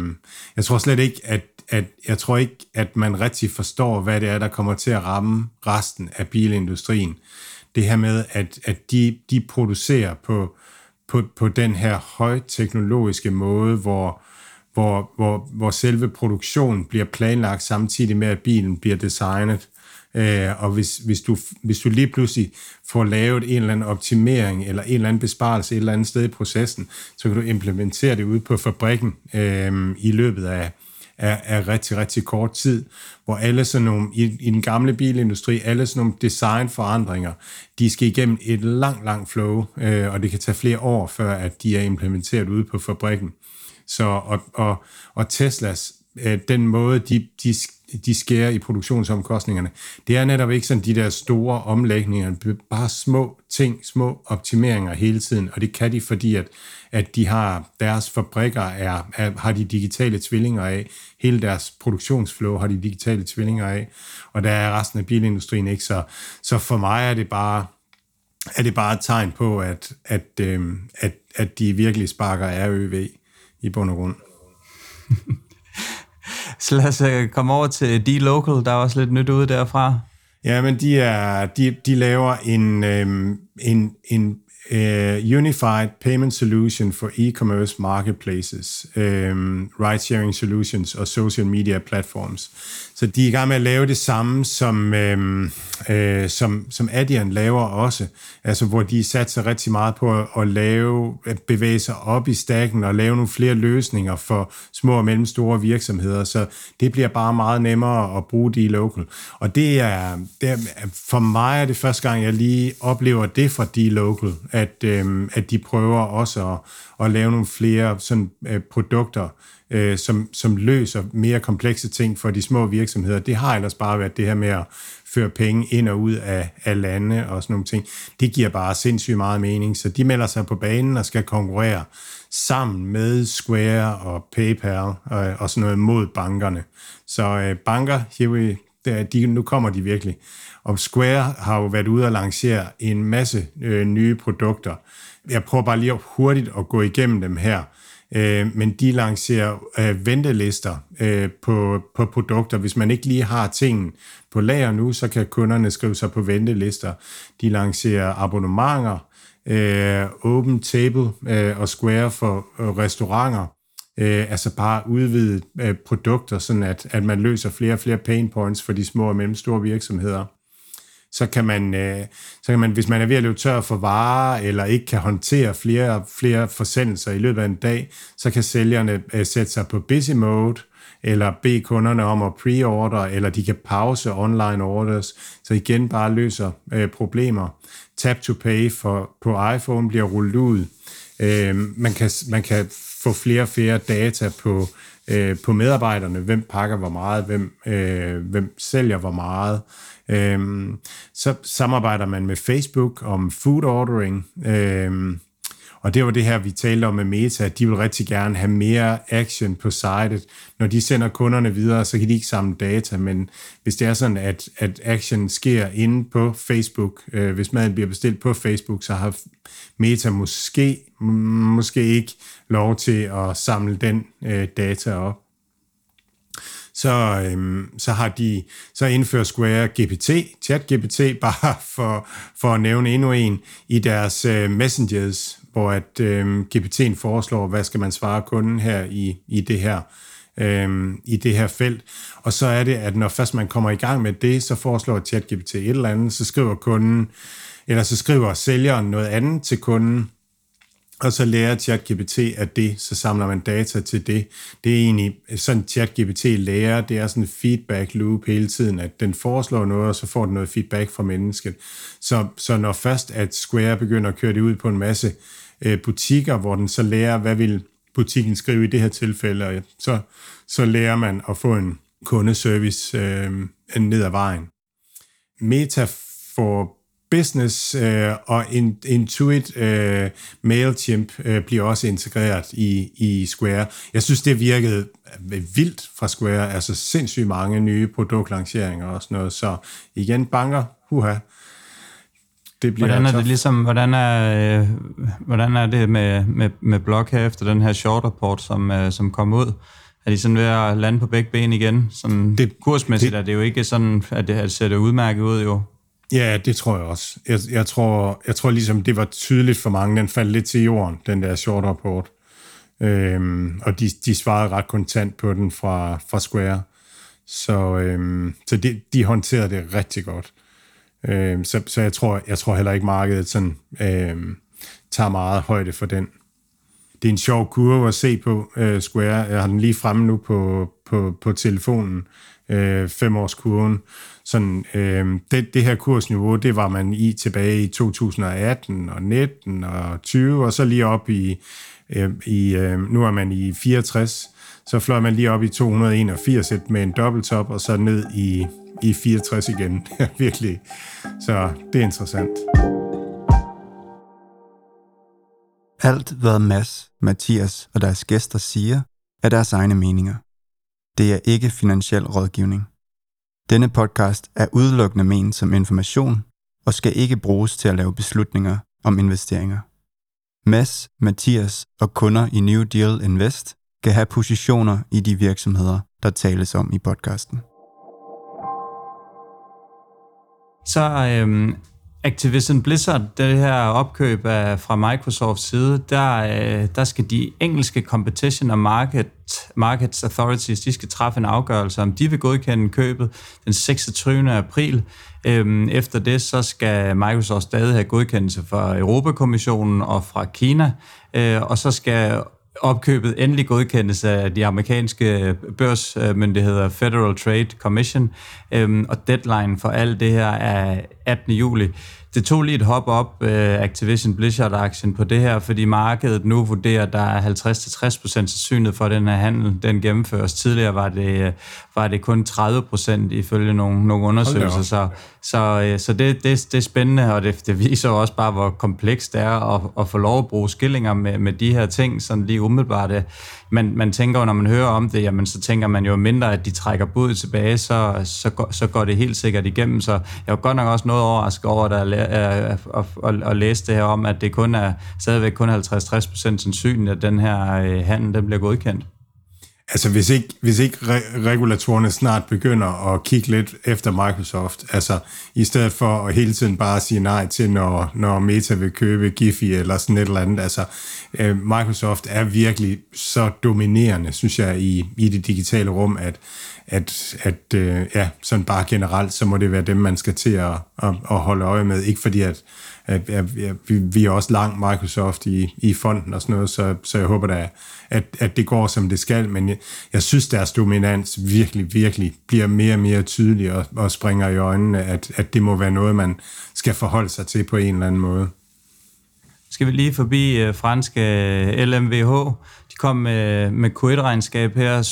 jeg tror slet ikke, at, at jeg tror ikke, at man rigtig forstår, hvad det er, der kommer til at ramme resten af bilindustrien det her med, at, at de, de producerer på, på, på den her højteknologiske måde, hvor, hvor, hvor, hvor selve produktionen bliver planlagt samtidig med, at bilen bliver designet. Øh, og hvis, hvis, du, hvis du lige pludselig får lavet en eller anden optimering eller en eller anden besparelse et eller andet sted i processen, så kan du implementere det ude på fabrikken øh, i løbet af, er, er rigtig, rigtig kort tid, hvor alle sådan nogle, i, i den gamle bilindustri, alle sådan nogle designforandringer, de skal igennem et langt, langt flow, øh, og det kan tage flere år, før at de er implementeret ude på fabrikken. Så, og, og, og Teslas, øh, den måde, de, de de skærer i produktionsomkostningerne. Det er netop ikke sådan de der store omlægninger, bare små ting, små optimeringer hele tiden, og det kan de, fordi at, at de har deres fabrikker er, er, har de digitale tvillinger af, hele deres produktionsflow har de digitale tvillinger af, og der er resten af bilindustrien ikke, så, så for mig er det bare er det bare et tegn på, at, at, øh, at, at de virkelig sparker RØV i bund og grund. Så lad os øh, komme over til D-Local, der er også lidt nyt ude derfra. Ja, men de, er, de, de laver en, øhm, en, en uh, Unified Payment Solution for E-commerce marketplaces, um, ride-sharing solutions og social media platforms. Så de er i gang med at lave det samme, som, øhm, uh, som, som Adyen laver også, altså hvor de satser rigtig meget på at, at lave, at bevæge sig op i stakken og lave nogle flere løsninger for små og mellemstore virksomheder, så det bliver bare meget nemmere at bruge de local. Og det er, det er, for mig er det første gang, jeg lige oplever det fra de local, at, øh, at de prøver også at, at lave nogle flere sådan, øh, produkter, øh, som, som løser mere komplekse ting for de små virksomheder. Det har ellers bare været det her med at føre penge ind og ud af, af lande og sådan nogle ting. Det giver bare sindssygt meget mening, så de melder sig på banen og skal konkurrere sammen med Square og PayPal og, og sådan noget mod bankerne. Så øh, banker, here we, der, de, nu kommer de virkelig. Og Square har jo været ude og lancere en masse øh, nye produkter. Jeg prøver bare lige hurtigt at gå igennem dem her øh, men de lancerer øh, ventelister øh, på, på produkter. Hvis man ikke lige har ting på lager nu, så kan kunderne skrive sig på ventelister. De lancerer abonnementer, øh, Open Table øh, og Square for øh, restauranter. Øh, altså bare udvide øh, produkter, sådan at, at man løser flere og flere pain points for de små og mellemstore virksomheder så kan man, øh, så kan man, hvis man er ved at løbe tør for varer, eller ikke kan håndtere flere, flere forsendelser i løbet af en dag, så kan sælgerne øh, sætte sig på busy mode, eller bede kunderne om at pre-order, eller de kan pause online orders, så igen bare løser øh, problemer. Tap to pay for, på iPhone bliver rullet ud. Øh, man, kan, man kan få flere og flere data på, øh, på medarbejderne, hvem pakker hvor meget, hvem, øh, hvem sælger hvor meget. Øhm, så samarbejder man med Facebook om food ordering, øhm, og det var det her, vi talte om med Meta, at de vil rigtig gerne have mere action på sitet. Når de sender kunderne videre, så kan de ikke samle data, men hvis det er sådan, at, at action sker inde på Facebook, øh, hvis maden bliver bestilt på Facebook, så har Meta måske, måske ikke lov til at samle den øh, data op så, øhm, så har de så indfører Square GPT, chat GPT, bare for, for at nævne endnu en, i deres øh, messengers, hvor at øhm, GPT'en foreslår, hvad skal man svare kunden her i, i det her øh, i det her felt. Og så er det, at når først man kommer i gang med det, så foreslår ChatGPT et eller andet, så skriver kunden, eller så skriver sælgeren noget andet til kunden, og så lærer ChatGPT af det, så samler man data til det. Det er egentlig sådan, ChatGPT lærer, det er sådan en feedback loop hele tiden, at den foreslår noget, og så får den noget feedback fra mennesket. Så, så når først at Square begynder at køre det ud på en masse øh, butikker, hvor den så lærer, hvad vil butikken skrive i det her tilfælde, og så, så lærer man at få en kundeservice øh, ned ad vejen. Meta for Business øh, og Intuit øh, MailChimp øh, bliver også integreret i, i Square. Jeg synes, det virkede vildt fra Square, altså sindssygt mange nye produktlanceringer og sådan noget. Så igen, banker, huha, det bliver hvordan er det ligesom, hvordan er, øh, hvordan er det med, med, med blok her efter den her short report, som, øh, som kom ud? Er de sådan ved at lande på begge ben igen? Sådan det, kursmæssigt det, er det jo ikke sådan, at det, at det ser det udmærket ud jo. Ja, det tror jeg også. Jeg, jeg, tror, jeg tror ligesom, det var tydeligt for mange. Den faldt lidt til jorden, den der short report. Øhm, og de, de svarede ret kontant på den fra, fra Square. Så, øhm, så de, de håndterede det rigtig godt. Øhm, så, så jeg tror, jeg tror heller ikke, markedet sådan, øhm, tager meget højde for den. Det er en sjov kurve at se på øh, Square. Jeg har den lige fremme nu på, på, på telefonen. Øh, femårskurven sådan, øh, det, det her kursniveau, det var man i tilbage i 2018 og 19 og 20, og så lige op i, øh, i øh, nu er man i 64, så fløj man lige op i 281 med en dobbelttop, og så ned i, i 64 igen. Virkelig. Så det er interessant. Alt, hvad Mads, Mathias og deres gæster siger, er deres egne meninger. Det er ikke finansiel rådgivning. Denne podcast er udelukkende ment som information og skal ikke bruges til at lave beslutninger om investeringer. Mads, Mathias og kunder i New Deal Invest kan have positioner i de virksomheder, der tales om i podcasten. Så øhm, Activision Blizzard, det her opkøb af, fra Microsofts side, der, øh, der skal de engelske Competition og Market, Markets Authorities, de skal træffe en afgørelse, om de vil godkende købet den 26. april. Øhm, efter det, så skal Microsoft stadig have godkendelse fra Europakommissionen og fra Kina, øh, og så skal opkøbet endelig godkendes af de amerikanske børsmyndigheder Federal Trade Commission, øhm, og deadline for alt det her er 18. juli. Det tog lige et hop op, uh, Activision Blizzard-aktien på det her, fordi markedet nu vurderer, at der er 50-60% sandsynlighed for, at den her handel den gennemføres. Tidligere var det, var det kun 30% ifølge nogle, nogle undersøgelser, så, så, øh, så det, det, det er spændende, og det, det viser også bare, hvor komplekst det er at, at få lov at bruge skillinger med, med de her ting, sådan lige umiddelbart. Øh, man, man tænker jo, når man hører om det, jamen, så tænker man jo mindre, at de trækker budet tilbage, så, så, går, så går det helt sikkert igennem. Så jeg var godt nok også noget overrasket over at, at, at, at, at læse det her om, at det kun er stadigvæk kun 50-60% sandsynligt, at den her øh, handel den bliver godkendt. Altså hvis ikke, hvis ikke re- regulatorerne snart begynder at kigge lidt efter Microsoft, altså i stedet for at hele tiden bare sige nej til, når, når Meta vil købe Giphy eller sådan et eller andet, altså øh, Microsoft er virkelig så dominerende, synes jeg, i, i det digitale rum, at, at, at øh, ja, sådan bare generelt, så må det være dem, man skal til at, at, at holde øje med, ikke fordi at at, at, at vi, vi er også langt Microsoft i, i fonden og sådan noget, så, så jeg håber da, at, at det går, som det skal, men jeg, jeg synes, deres dominans virkelig, virkelig bliver mere og mere tydelig og, og springer i øjnene, at, at det må være noget, man skal forholde sig til på en eller anden måde. Skal vi lige forbi øh, franske øh, LMVH. De kom med, med Q1-regnskab her,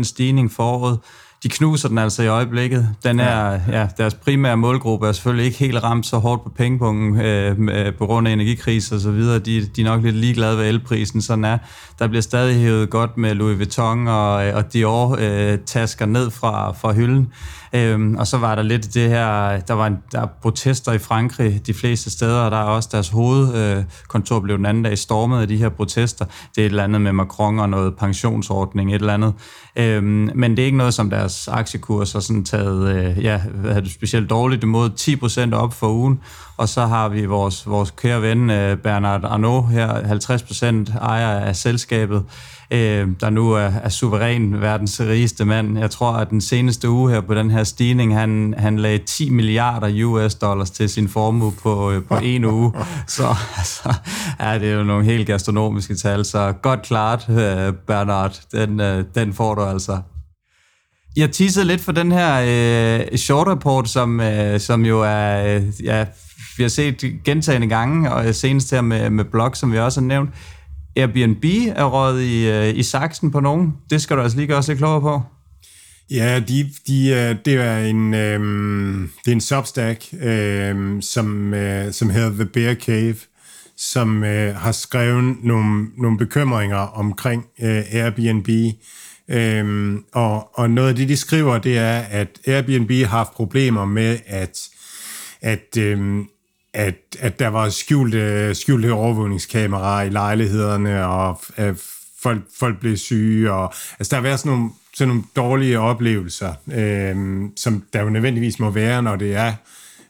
17% stigning foråret de knuser den altså i øjeblikket. Den er, ja. ja, deres primære målgruppe er selvfølgelig ikke helt ramt så hårdt på pengepunkten øh, på grund af energikrise og så videre. De, de er nok lidt ligeglade ved elprisen, sådan er. Der bliver stadig hævet godt med Louis Vuitton og, og Dior øh, tasker ned fra, fra hylden. Øhm, og så var der lidt det her, der var en, der er protester i Frankrig de fleste steder, og der er også deres hovedkontor øh, blev den anden dag stormet af de her protester. Det er et eller andet med Macron og noget pensionsordning, et eller andet. Øhm, men det er ikke noget, som deres deres aktiekurs har sådan taget, øh, ja, hvad er det specielt dårligt imod 10% op for ugen. Og så har vi vores, vores kære ven øh, Bernard Arnault her, 50% ejer af selskabet, øh, der nu er, er suveræn verdens rigeste mand. Jeg tror, at den seneste uge her på den her stigning, han, han lagde 10 milliarder US dollars til sin formue på, øh, på en uge. Så altså, ja, det er jo nogle helt gastronomiske tal. Så godt klart, øh, Bernard. Den, øh, den får du altså. Jeg teasede lidt for den her øh, short report, som, øh, som jo er, øh, ja, vi har set gentagende gange, og senest her med, med blog, som vi også har nævnt. Airbnb er røget i, øh, i saksen på nogen. Det skal du altså lige gøre os lidt klogere på. Ja, de, de, øh, det er en, øh, det er en substack, øh, som, øh, som hedder The Bear Cave, som øh, har skrevet nogle, nogle bekymringer omkring øh, Airbnb. Øhm, og, og noget af det, de skriver, det er, at Airbnb har haft problemer med, at, at, øhm, at, at der var skjulte, skjulte overvågningskameraer i lejlighederne, og at folk, folk blev syge. Og, altså, der har været sådan nogle, sådan nogle dårlige oplevelser, øhm, som der jo nødvendigvis må være, når det er,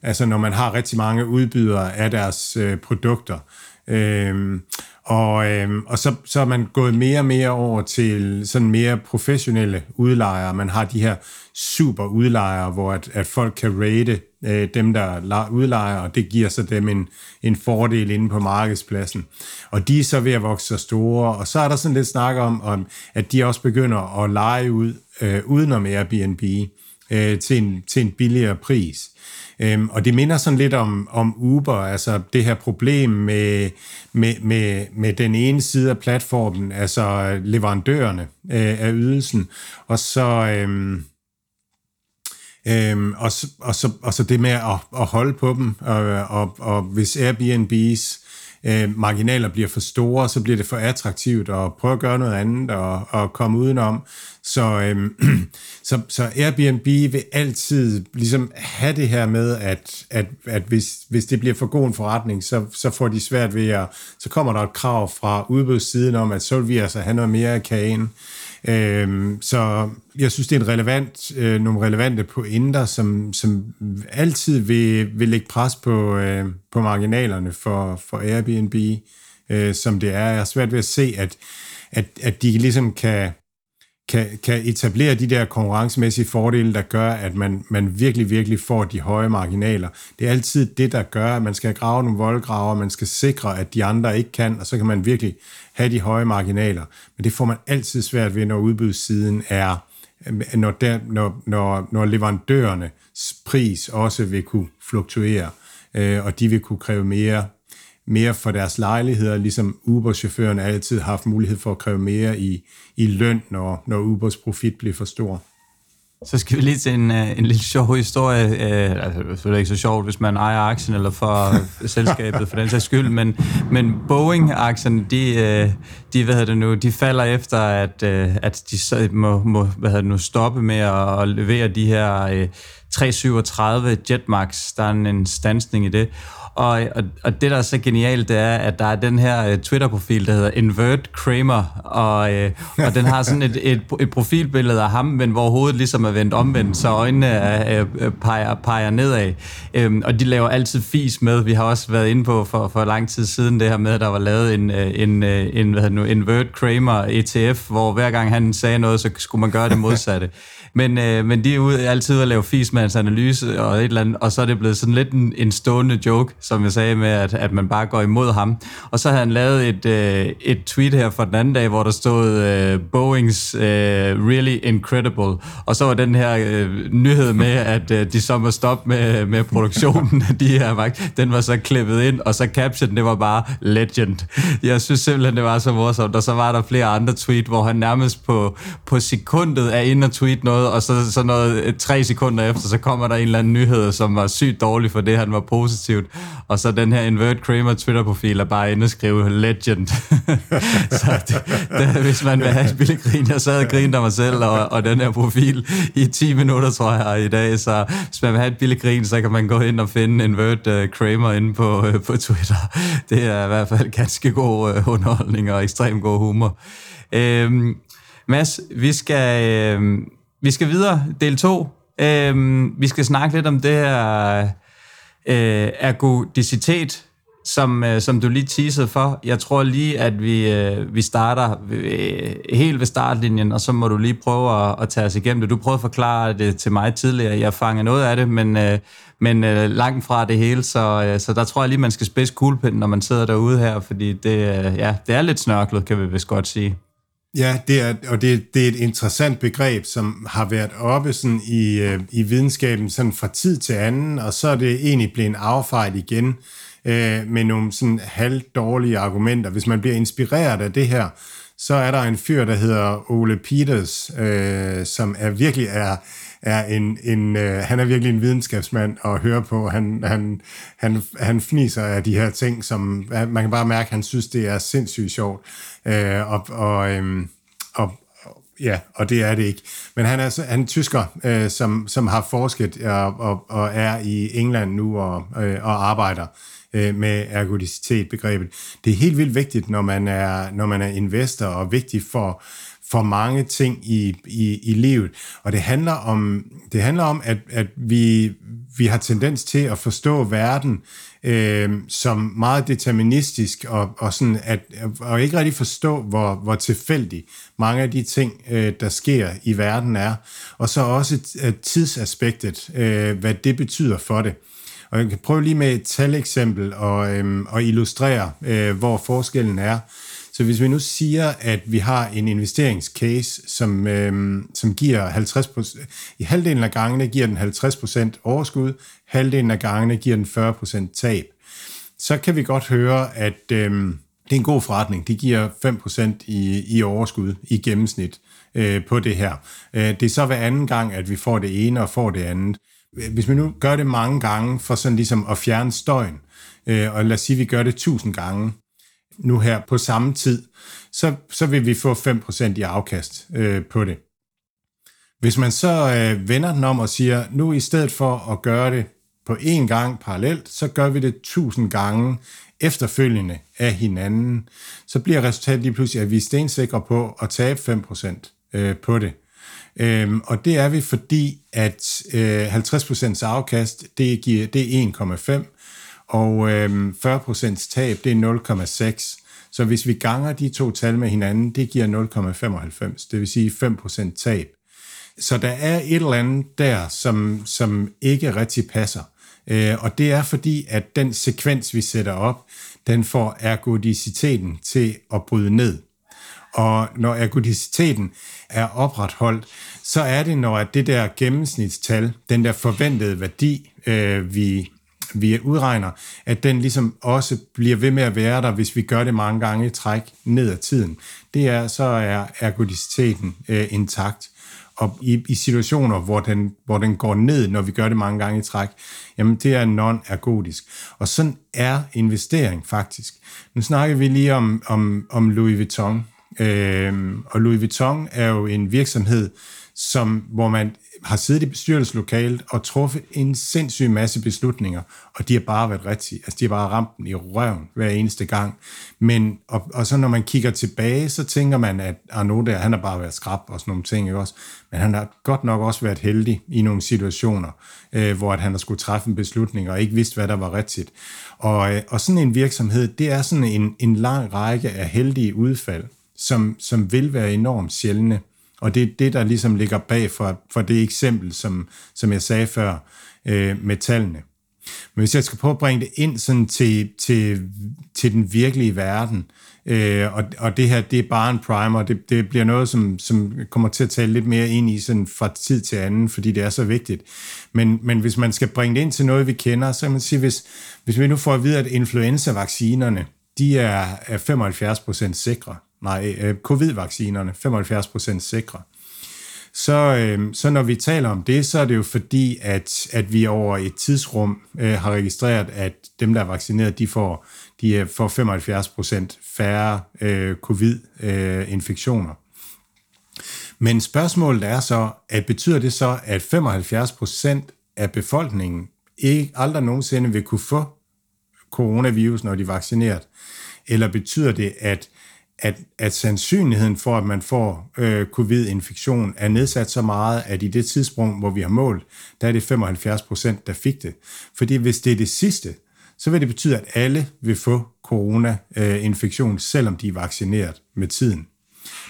altså når man har rigtig mange udbydere af deres øh, produkter. Øhm, og, øhm, og så, så er man gået mere og mere over til sådan mere professionelle udlejere. Man har de her super udlejere, hvor at, at folk kan rate øh, dem, der udlejer, og det giver så dem en, en fordel inde på markedspladsen. Og de er så ved at vokse så store, og så er der sådan lidt snak om, om at de også begynder at lege ud øh, udenom Airbnb øh, til, en, til en billigere pris. Øhm, og det minder sådan lidt om, om Uber, altså det her problem med, med, med, med den ene side af platformen, altså leverandørerne øh, af ydelsen, og så... Øhm, Øhm, og, så, og, så, og så det med at, at holde på dem, og, og, og hvis Airbnb's øh, marginaler bliver for store, så bliver det for attraktivt at prøve at gøre noget andet og, og komme udenom. Så, øh, så, så Airbnb vil altid ligesom have det her med, at, at, at hvis, hvis det bliver for god en forretning, så, så får de svært ved at, så kommer der et krav fra udbudssiden om, at så vil vi altså have noget mere af kagen. Øhm, så jeg synes, det er en relevant, øh, nogle relevante pointer, som, som altid vil, vil lægge pres på, øh, på marginalerne for, for Airbnb, øh, som det er. Jeg har svært ved at se, at, at, at de ligesom kan, kan, kan etablere de der konkurrencemæssige fordele, der gør, at man, man virkelig, virkelig får de høje marginaler. Det er altid det, der gør, at man skal grave nogle voldgraver, man skal sikre, at de andre ikke kan, og så kan man virkelig have de høje marginaler. Men det får man altid svært ved, når udbudssiden er, når, der, når, når, når leverandørernes pris også vil kunne fluktuere, øh, og de vil kunne kræve mere mere for deres lejligheder, ligesom Uber-chaufføren altid har haft mulighed for at kræve mere i, i løn, når, når Ubers profit bliver for stor. Så skal vi lige til en, øh, en lille sjov historie. Uh, altså, det er ikke så sjovt, hvis man ejer aktien eller for selskabet for den sags skyld, men, men Boeing-aktien, de, uh, de, hvad det nu, de falder efter, at, uh, at de må, må hvad det nu, stoppe med at, at levere de her uh, 337 Jetmax. Der er en, en stansning i det. Og, og, og det, der er så genialt, det er, at der er den her uh, Twitter-profil, der hedder Invert Kramer, og, uh, og den har sådan et, et, et profilbillede af ham, men hvor hovedet ligesom er vendt omvendt, så øjnene er, uh, peger, peger nedad. Um, og de laver altid fis med. Vi har også været inde på for, for lang tid siden det her med, at der var lavet en, øh, en, en hvad nu, Invert Kramer ETF, hvor hver gang han sagde noget, så skulle man gøre det modsatte. Men, øh, men de er ude altid at lave fismands analyse og et eller andet, og så er det blevet sådan lidt en, en stående joke, som jeg sagde med, at, at man bare går imod ham. Og så havde han lavet et, øh, et tweet her for den anden dag, hvor der stod øh, Boeing's øh, really incredible. Og så var den her øh, nyhed med, at øh, de så må stoppe med, med produktionen af de her vagt. Den var så klippet ind, og så caption, det var bare legend. Jeg synes simpelthen, det var så morsomt. Og så var der flere andre tweet, hvor han nærmest på, på sekundet er inde og tweet noget, og så, så noget tre sekunder efter, så kommer der en eller anden nyhed, som var sygt dårlig for det, han var positivt. Og så den her Invert Kramer Twitter-profil er bare inde og skrive legend. så det, det, hvis man vil have et grin, jeg sad og grinede af mig selv og, og den her profil i 10 minutter, tror jeg, i dag. Så hvis man vil have et grin, så kan man gå ind og finde Invert uh, Kramer inde på, uh, på Twitter. Det er i hvert fald ganske god uh, underholdning og ekstremt god humor. Øhm, Mads, vi skal... Øh, vi skal videre. Del 2. Øhm, vi skal snakke lidt om det her øh, ergodicitet, som, øh, som du lige teasede for. Jeg tror lige, at vi, øh, vi starter øh, helt ved startlinjen, og så må du lige prøve at, at tage os igennem det. Du prøvede at forklare det til mig tidligere. Jeg fangede noget af det, men, øh, men øh, langt fra det hele, så, øh, så der tror jeg lige, man skal spidse kuglepinden, når man sidder derude her, fordi det, øh, ja, det er lidt snørklet, kan vi vist godt sige. Ja, det er, og det, det er et interessant begreb, som har været oppe sådan i, øh, i videnskaben sådan fra tid til anden, og så er det egentlig blevet affejt igen øh, med nogle sådan halvdårlige argumenter. Hvis man bliver inspireret af det her, så er der en fyr, der hedder Ole Peters, øh, som er virkelig er, er en, en øh, han er virkelig en videnskabsmand at høre på. Han, han, han, han fniser af de her ting, som man kan bare mærke, at han synes, det er sindssygt sjovt. Øh, og, og, øh, og, ja, og det er det ikke. Men han er, altså, han er tysker, øh, som, som har forsket og, og, og er i England nu og, øh, og arbejder øh, med ergodicitet-begrebet. Det er helt vildt vigtigt, når man er, når man er investor, og vigtigt for, for mange ting i, i, i livet. Og det handler om, det handler om at, at vi, vi har tendens til at forstå verden øh, som meget deterministisk, og, og, sådan at, og ikke rigtig forstå, hvor, hvor tilfældig mange af de ting, øh, der sker i verden er. Og så også øh, tidsaspektet, øh, hvad det betyder for det. Og jeg kan prøve lige med et taleksempel og, øh, og illustrere, øh, hvor forskellen er. Så hvis vi nu siger, at vi har en investeringscase, som, øh, som giver 50%, i halvdelen af gangene giver den 50% overskud, halvdelen af gangene giver den 40% tab, så kan vi godt høre, at øh, det er en god forretning. Det giver 5% i, i overskud i gennemsnit øh, på det her. Øh, det er så hver anden gang, at vi får det ene og får det andet hvis vi nu gør det mange gange for sådan ligesom at fjerne støjen, øh, og lad os sige, at vi gør det tusind gange nu her på samme tid, så, så vil vi få 5% i afkast øh, på det. Hvis man så øh, vender den om og siger, nu i stedet for at gøre det på én gang parallelt, så gør vi det tusind gange efterfølgende af hinanden, så bliver resultatet lige pludselig, at vi er stensikre på at tabe 5% øh, på det. Øhm, og det er vi, fordi at øh, 50% afkast, det, giver, det er 1,5, og øh, 40% tab, det er 0,6. Så hvis vi ganger de to tal med hinanden, det giver 0,95, det vil sige 5% tab. Så der er et eller andet der, som, som ikke rigtig passer. Øh, og det er fordi, at den sekvens, vi sætter op, den får ergodiciteten til at bryde ned. Og når ergodiciteten er opretholdt, så er det, når det der gennemsnitstal, den der forventede værdi, øh, vi, vi udregner, at den ligesom også bliver ved med at være der, hvis vi gør det mange gange i træk ned ad tiden. Det er, så er ergodiciteten øh, intakt. Og i, i situationer, hvor den, hvor den går ned, når vi gør det mange gange i træk, jamen det er non-ergodisk. Og sådan er investering faktisk. Nu snakker vi lige om, om, om Louis Vuitton, Øh, og Louis Vuitton er jo en virksomhed, som, hvor man har siddet i bestyrelseslokalet og truffet en sindssyg masse beslutninger, og de har bare været rigtige. Altså, de har bare ramt den i røven hver eneste gang. Men, og, og så når man kigger tilbage, så tænker man, at ah, Arnaud der, han har bare været skrab og sådan nogle ting, ikke også? Men han har godt nok også været heldig i nogle situationer, øh, hvor at han har skulle træffe en beslutning og ikke vidste, hvad der var rigtigt. Og, øh, og sådan en virksomhed, det er sådan en, en lang række af heldige udfald, som, som vil være enormt sjældne. Og det er det, der ligesom ligger bag for, for det eksempel, som, som jeg sagde før øh, med tallene. Men hvis jeg skal prøve at bringe det ind sådan til, til, til den virkelige verden, øh, og, og det her, det er bare en primer, det, det bliver noget, som, som kommer til at tale lidt mere ind i sådan fra tid til anden, fordi det er så vigtigt. Men, men hvis man skal bringe det ind til noget, vi kender, så kan man sige, hvis, hvis vi nu får at vide, at influenza-vaccinerne, de er, er 75% sikre, nej, øh, covid-vaccinerne, 75% sikre. Så, øh, så når vi taler om det, så er det jo fordi, at, at vi over et tidsrum øh, har registreret, at dem, der er vaccineret, de får, de øh, får 75% færre øh, covid-infektioner. Øh, Men spørgsmålet er så, at betyder det så, at 75% af befolkningen ikke aldrig nogensinde vil kunne få coronavirus, når de er vaccineret? Eller betyder det, at at, at sandsynligheden for, at man får øh, covid-infektion, er nedsat så meget, at i det tidspunkt, hvor vi har målt, der er det 75 procent, der fik det. Fordi hvis det er det sidste, så vil det betyde, at alle vil få corona-infektion, øh, selvom de er vaccineret med tiden.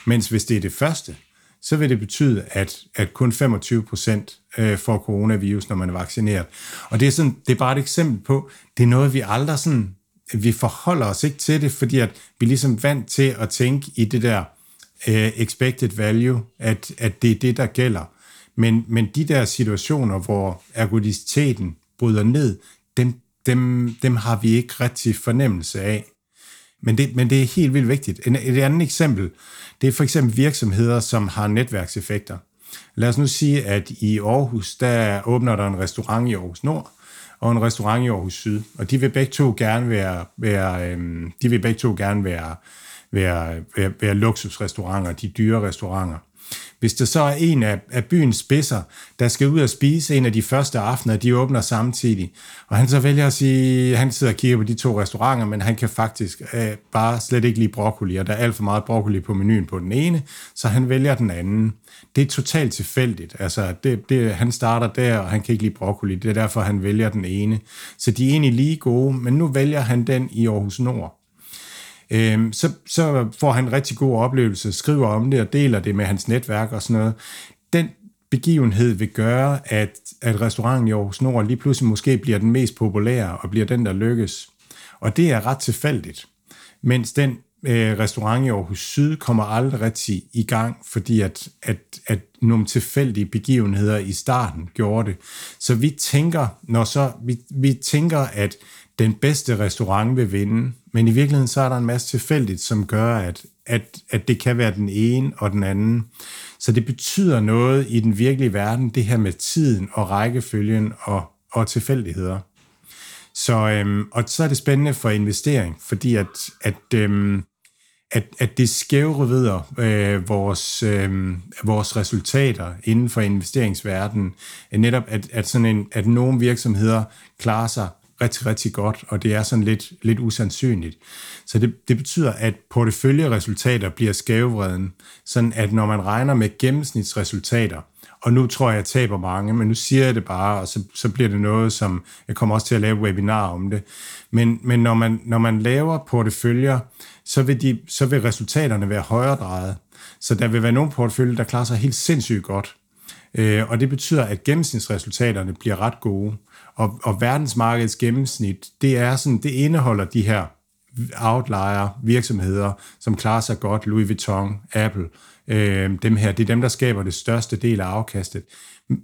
Mens hvis det er det første, så vil det betyde, at, at kun 25 procent øh, får coronavirus, når man er vaccineret. Og det er, sådan, det er bare et eksempel på, det er noget, vi aldrig sådan, vi forholder os ikke til det, fordi at vi ligesom er ligesom vant til at tænke i det der øh, expected value, at, at det er det, der gælder. Men, men de der situationer, hvor ergodiciteten bryder ned, dem, dem, dem har vi ikke rigtig fornemmelse af. Men det, men det er helt vildt vigtigt. En, et andet eksempel, det er for eksempel virksomheder, som har netværkseffekter. Lad os nu sige, at i Aarhus, der åbner der en restaurant i Aarhus Nord, og en restaurant i Aarhus Syd. Og de vil begge to gerne være, være øhm, de vil begge to gerne være, være, være, være luksusrestauranter, de dyre restauranter. Hvis der så er en af, af byens spidser, der skal ud og spise en af de første aftener, de åbner samtidig, og han så vælger at sige, han sidder og kigger på de to restauranter, men han kan faktisk øh, bare slet ikke lide broccoli, og der er alt for meget broccoli på menuen på den ene, så han vælger den anden. Det er totalt tilfældigt. Altså, det, det, han starter der, og han kan ikke lide broccoli. Det er derfor, han vælger den ene. Så de er egentlig lige gode, men nu vælger han den i Aarhus Nord øh, så, så får han en rigtig god oplevelse, skriver om det og deler det med hans netværk og sådan noget. Den begivenhed vil gøre, at, at restauranten i Aarhus Nord lige pludselig måske bliver den mest populære og bliver den, der lykkes. Og det er ret tilfældigt. Mens den øh, restaurant i Aarhus Syd kommer aldrig rigtig i gang, fordi at, at, at nogle tilfældige begivenheder i starten gjorde det. Så vi tænker, når så, vi, vi tænker, at den bedste restaurant vil vinde, men i virkeligheden så er der en masse tilfældigt, som gør, at, at, at det kan være den ene og den anden. Så det betyder noget i den virkelige verden, det her med tiden og rækkefølgen og, og tilfældigheder. Så, øhm, og så er det spændende for investering, fordi at, at, øhm, at, at det skævrevider øh, vores, øh, vores resultater inden for investeringsverdenen. Netop at, at, sådan en, at nogle virksomheder klarer sig rigtig, rigtig godt, og det er sådan lidt, lidt usandsynligt. Så det, det betyder, at porteføljeresultater bliver skævevreden, sådan at når man regner med gennemsnitsresultater, og nu tror jeg, jeg taber mange, men nu siger jeg det bare, og så, så bliver det noget, som jeg kommer også til at lave webinar om det. Men, men når, man, når man laver porteføljer, så vil, de, så vil resultaterne være højere drejet. Så der vil være nogle porteføljer, der klarer sig helt sindssygt godt. Øh, og det betyder, at gennemsnitsresultaterne bliver ret gode. Og, og verdensmarkedets gennemsnit, det er sådan, det indeholder de her outlier virksomheder, som klarer sig godt, Louis Vuitton, Apple, øh, dem her, det er dem, der skaber det største del af afkastet.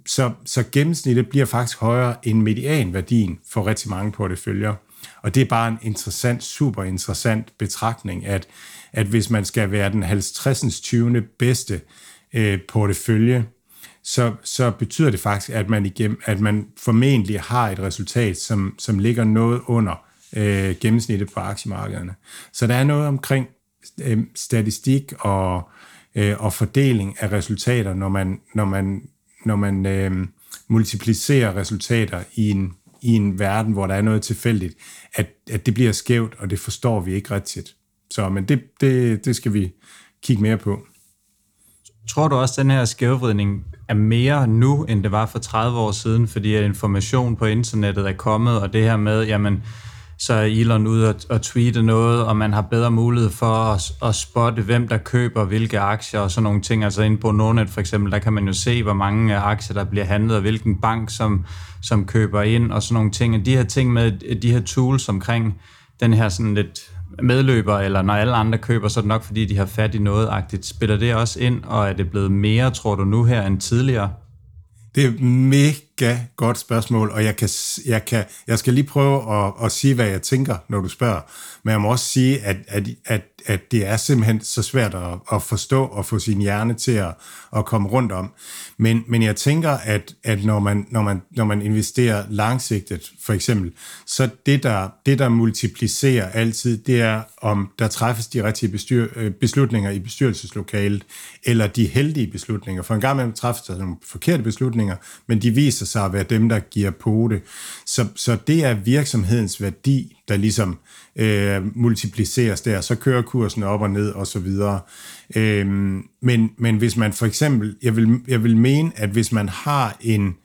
Så, så gennemsnittet bliver faktisk højere end medianværdien for rigtig mange porteføljer. Og det er bare en interessant, super interessant betragtning, at, at hvis man skal være den 50. 20. bedste øh, portefølje, så, så betyder det faktisk, at man, igennem, at man formentlig har et resultat, som, som ligger noget under øh, gennemsnittet på aktiemarkederne. Så der er noget omkring øh, statistik og, øh, og fordeling af resultater, når man, når man, når man øh, multiplicerer resultater i en, i en verden, hvor der er noget tilfældigt, at, at det bliver skævt, og det forstår vi ikke rigtigt. Så, men det, det, det skal vi kigge mere på. Tror du også, at den her skævvridning er mere nu, end det var for 30 år siden, fordi at information på internettet er kommet, og det her med, jamen, så er Elon ude og, og tweete noget, og man har bedre mulighed for at, at spotte, hvem der køber hvilke aktier og sådan nogle ting. Altså inde på Nordnet for eksempel, der kan man jo se, hvor mange aktier, der bliver handlet, og hvilken bank, som, som køber ind, og sådan nogle ting. Og de her ting med de her tools omkring den her sådan lidt medløber, eller når alle andre køber, så er det nok fordi, de har fat i noget-agtigt. Spiller det også ind, og er det blevet mere, tror du, nu her end tidligere? Det er et mega godt spørgsmål, og jeg, kan, jeg, kan, jeg skal lige prøve at, at sige, hvad jeg tænker, når du spørger. Men jeg må også sige, at, at, at, at det er simpelthen så svært at, at forstå og få sin hjerne til at, at komme rundt om. Men, men jeg tænker, at, at når, man, når, man, når man investerer langsigtet, for eksempel, så det der, det, der multiplicerer altid, det er, om der træffes de rigtige bestyr, øh, beslutninger i bestyrelseslokalet, eller de heldige beslutninger. For en gang imellem træffes der nogle forkerte beslutninger, men de viser sig at være dem, der giver på det. Så, så det er virksomhedens værdi, der ligesom øh, multipliceres der. Så kører kursen op og ned og så videre. Øh, men, men hvis man for eksempel, jeg vil, jeg vil mene, at hvis man har en,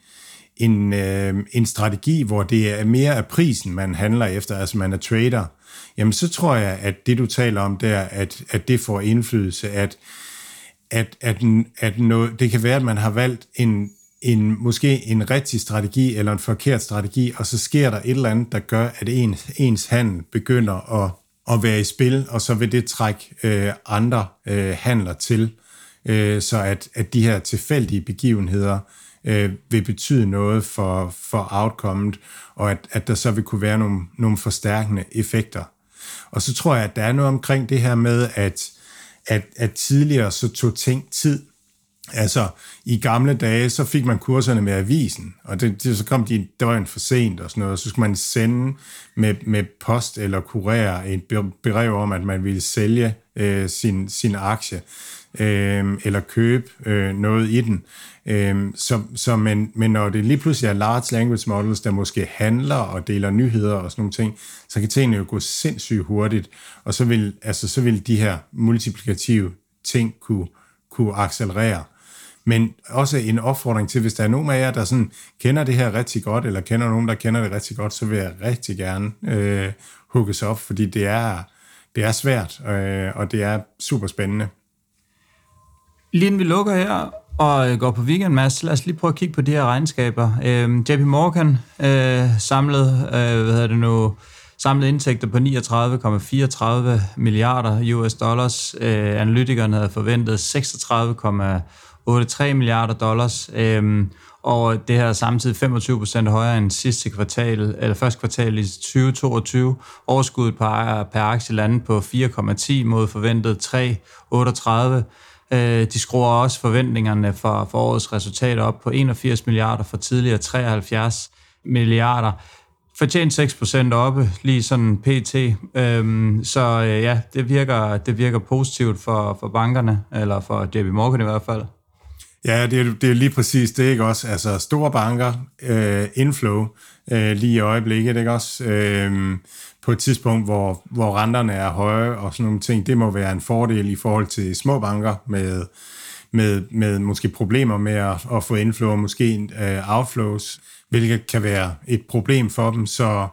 en, øh, en strategi, hvor det er mere af prisen, man handler efter, altså man er trader, jamen så tror jeg, at det du taler om der, at, at det får indflydelse, at, at, at, at noget, det kan være, at man har valgt en, en, måske en rigtig strategi eller en forkert strategi, og så sker der et eller andet, der gør, at ens, ens handel begynder at, at være i spil, og så vil det trække øh, andre øh, handler til, øh, så at, at de her tilfældige begivenheder øh, vil betyde noget for, for outcomet, og at, at der så vil kunne være nogle, nogle forstærkende effekter. Og så tror jeg, at der er noget omkring det her med, at, at, at tidligere så tog ting tid. Altså, i gamle dage, så fik man kurserne med avisen, og det, det, så kom de døgn for sent og sådan noget, og så skulle man sende med, med post eller kurere et brev om, at man ville sælge øh, sin, sin aktie øh, eller købe øh, noget i den. Øh, så, så men, men når det lige pludselig er large language models, der måske handler og deler nyheder og sådan nogle ting, så kan tingene jo gå sindssygt hurtigt, og så vil, altså, så vil de her multiplikative ting kunne, kunne accelerere. Men også en opfordring til, hvis der er nogen af jer, der sådan kender det her rigtig godt, eller kender nogen, der kender det rigtig godt, så vil jeg rigtig gerne øh, hugges op, fordi det er, det er svært, øh, og det er super spændende. Lige inden vi lukker her og øh, går på weekend, Mads, lad os lige prøve at kigge på de her regnskaber. Øh, JP Morgan øh, samlede, øh, hvad hedder det nu, samlede indtægter på 39,34 milliarder US dollars. Øh, analytikerne havde forventet 36, 36,83 milliarder dollars. Øh, og det her er samtidig 25 procent højere end sidste kvartal, eller første kvartal i 2022. Overskuddet per, per aktie landet på 4,10 mod forventet 3,38 øh, de skruer også forventningerne for, for årets resultater op på 81 milliarder fra tidligere 73 milliarder. Fortjent 6% oppe, lige sådan pt. Øhm, så øh, ja, det virker, det virker positivt for, for bankerne, eller for JP Morgan i hvert fald. Ja, det er, det er lige præcis det, ikke også? Altså store banker, øh, inflow øh, lige i øjeblikket, ikke også? Øh, på et tidspunkt, hvor, hvor renterne er høje og sådan nogle ting, det må være en fordel i forhold til små banker med, med, med måske problemer med at, at få inflow og måske øh, outflows, hvilket kan være et problem for dem. Så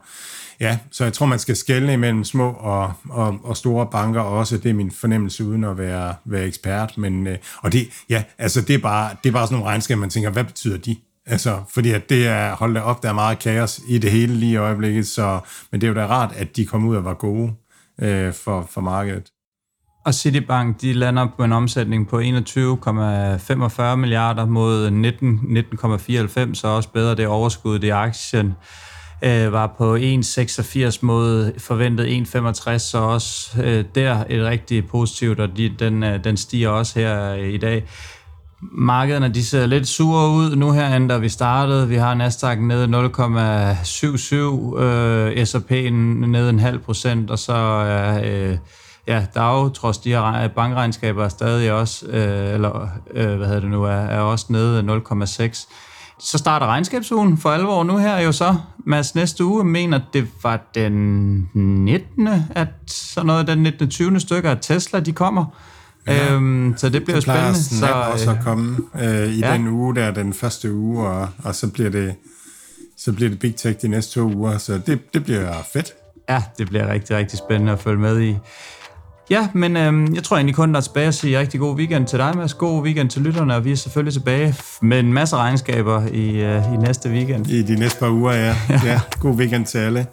ja, så jeg tror, man skal skelne imellem små og, og, og store banker også. Det er min fornemmelse uden at være, være ekspert. Men, øh, og det, ja, altså det, er bare, det er bare sådan nogle regnskaber, man tænker, hvad betyder de? Altså, fordi at det er, hold da op, der er meget kaos i det hele lige i øjeblikket, så, men det er jo da rart, at de kom ud og var gode øh, for, for markedet. Og Citibank, de lander på en omsætning på 21,45 milliarder mod 19,94, så også bedre det overskud i aktien øh, var på 1,86 mod forventet 1,65, så også øh, der et rigtig positivt, og de, den, øh, den stiger også her øh, i dag markederne de ser lidt sure ud nu her, end da vi startede. Vi har Nasdaq nede 0,77, øh, S&P nede en halv procent, og så er øh, ja, Dow, trods de her bankregnskaber, er stadig også, øh, eller øh, hvad hedder det nu, er, er også nede 0,6. Så starter regnskabsugen for alvor nu her jo så. Mads, næste uge mener, det var den 19. at sådan noget, den 19. 20. stykker af Tesla, de kommer. Ja, øhm, så det bliver det spændende. Så også at komme øh, i ja. den uge der, den første uge, og, og så bliver det så bliver det Big Tech de næste to uger, så det, det bliver fedt. Ja, det bliver rigtig, rigtig spændende at følge med i. Ja, men øhm, jeg tror egentlig kun, der er tilbage at sige rigtig god weekend til dig, Mads. God weekend til lytterne, og vi er selvfølgelig tilbage med en masse regnskaber i, øh, i næste weekend. I de næste par uger, ja. ja. God weekend til alle.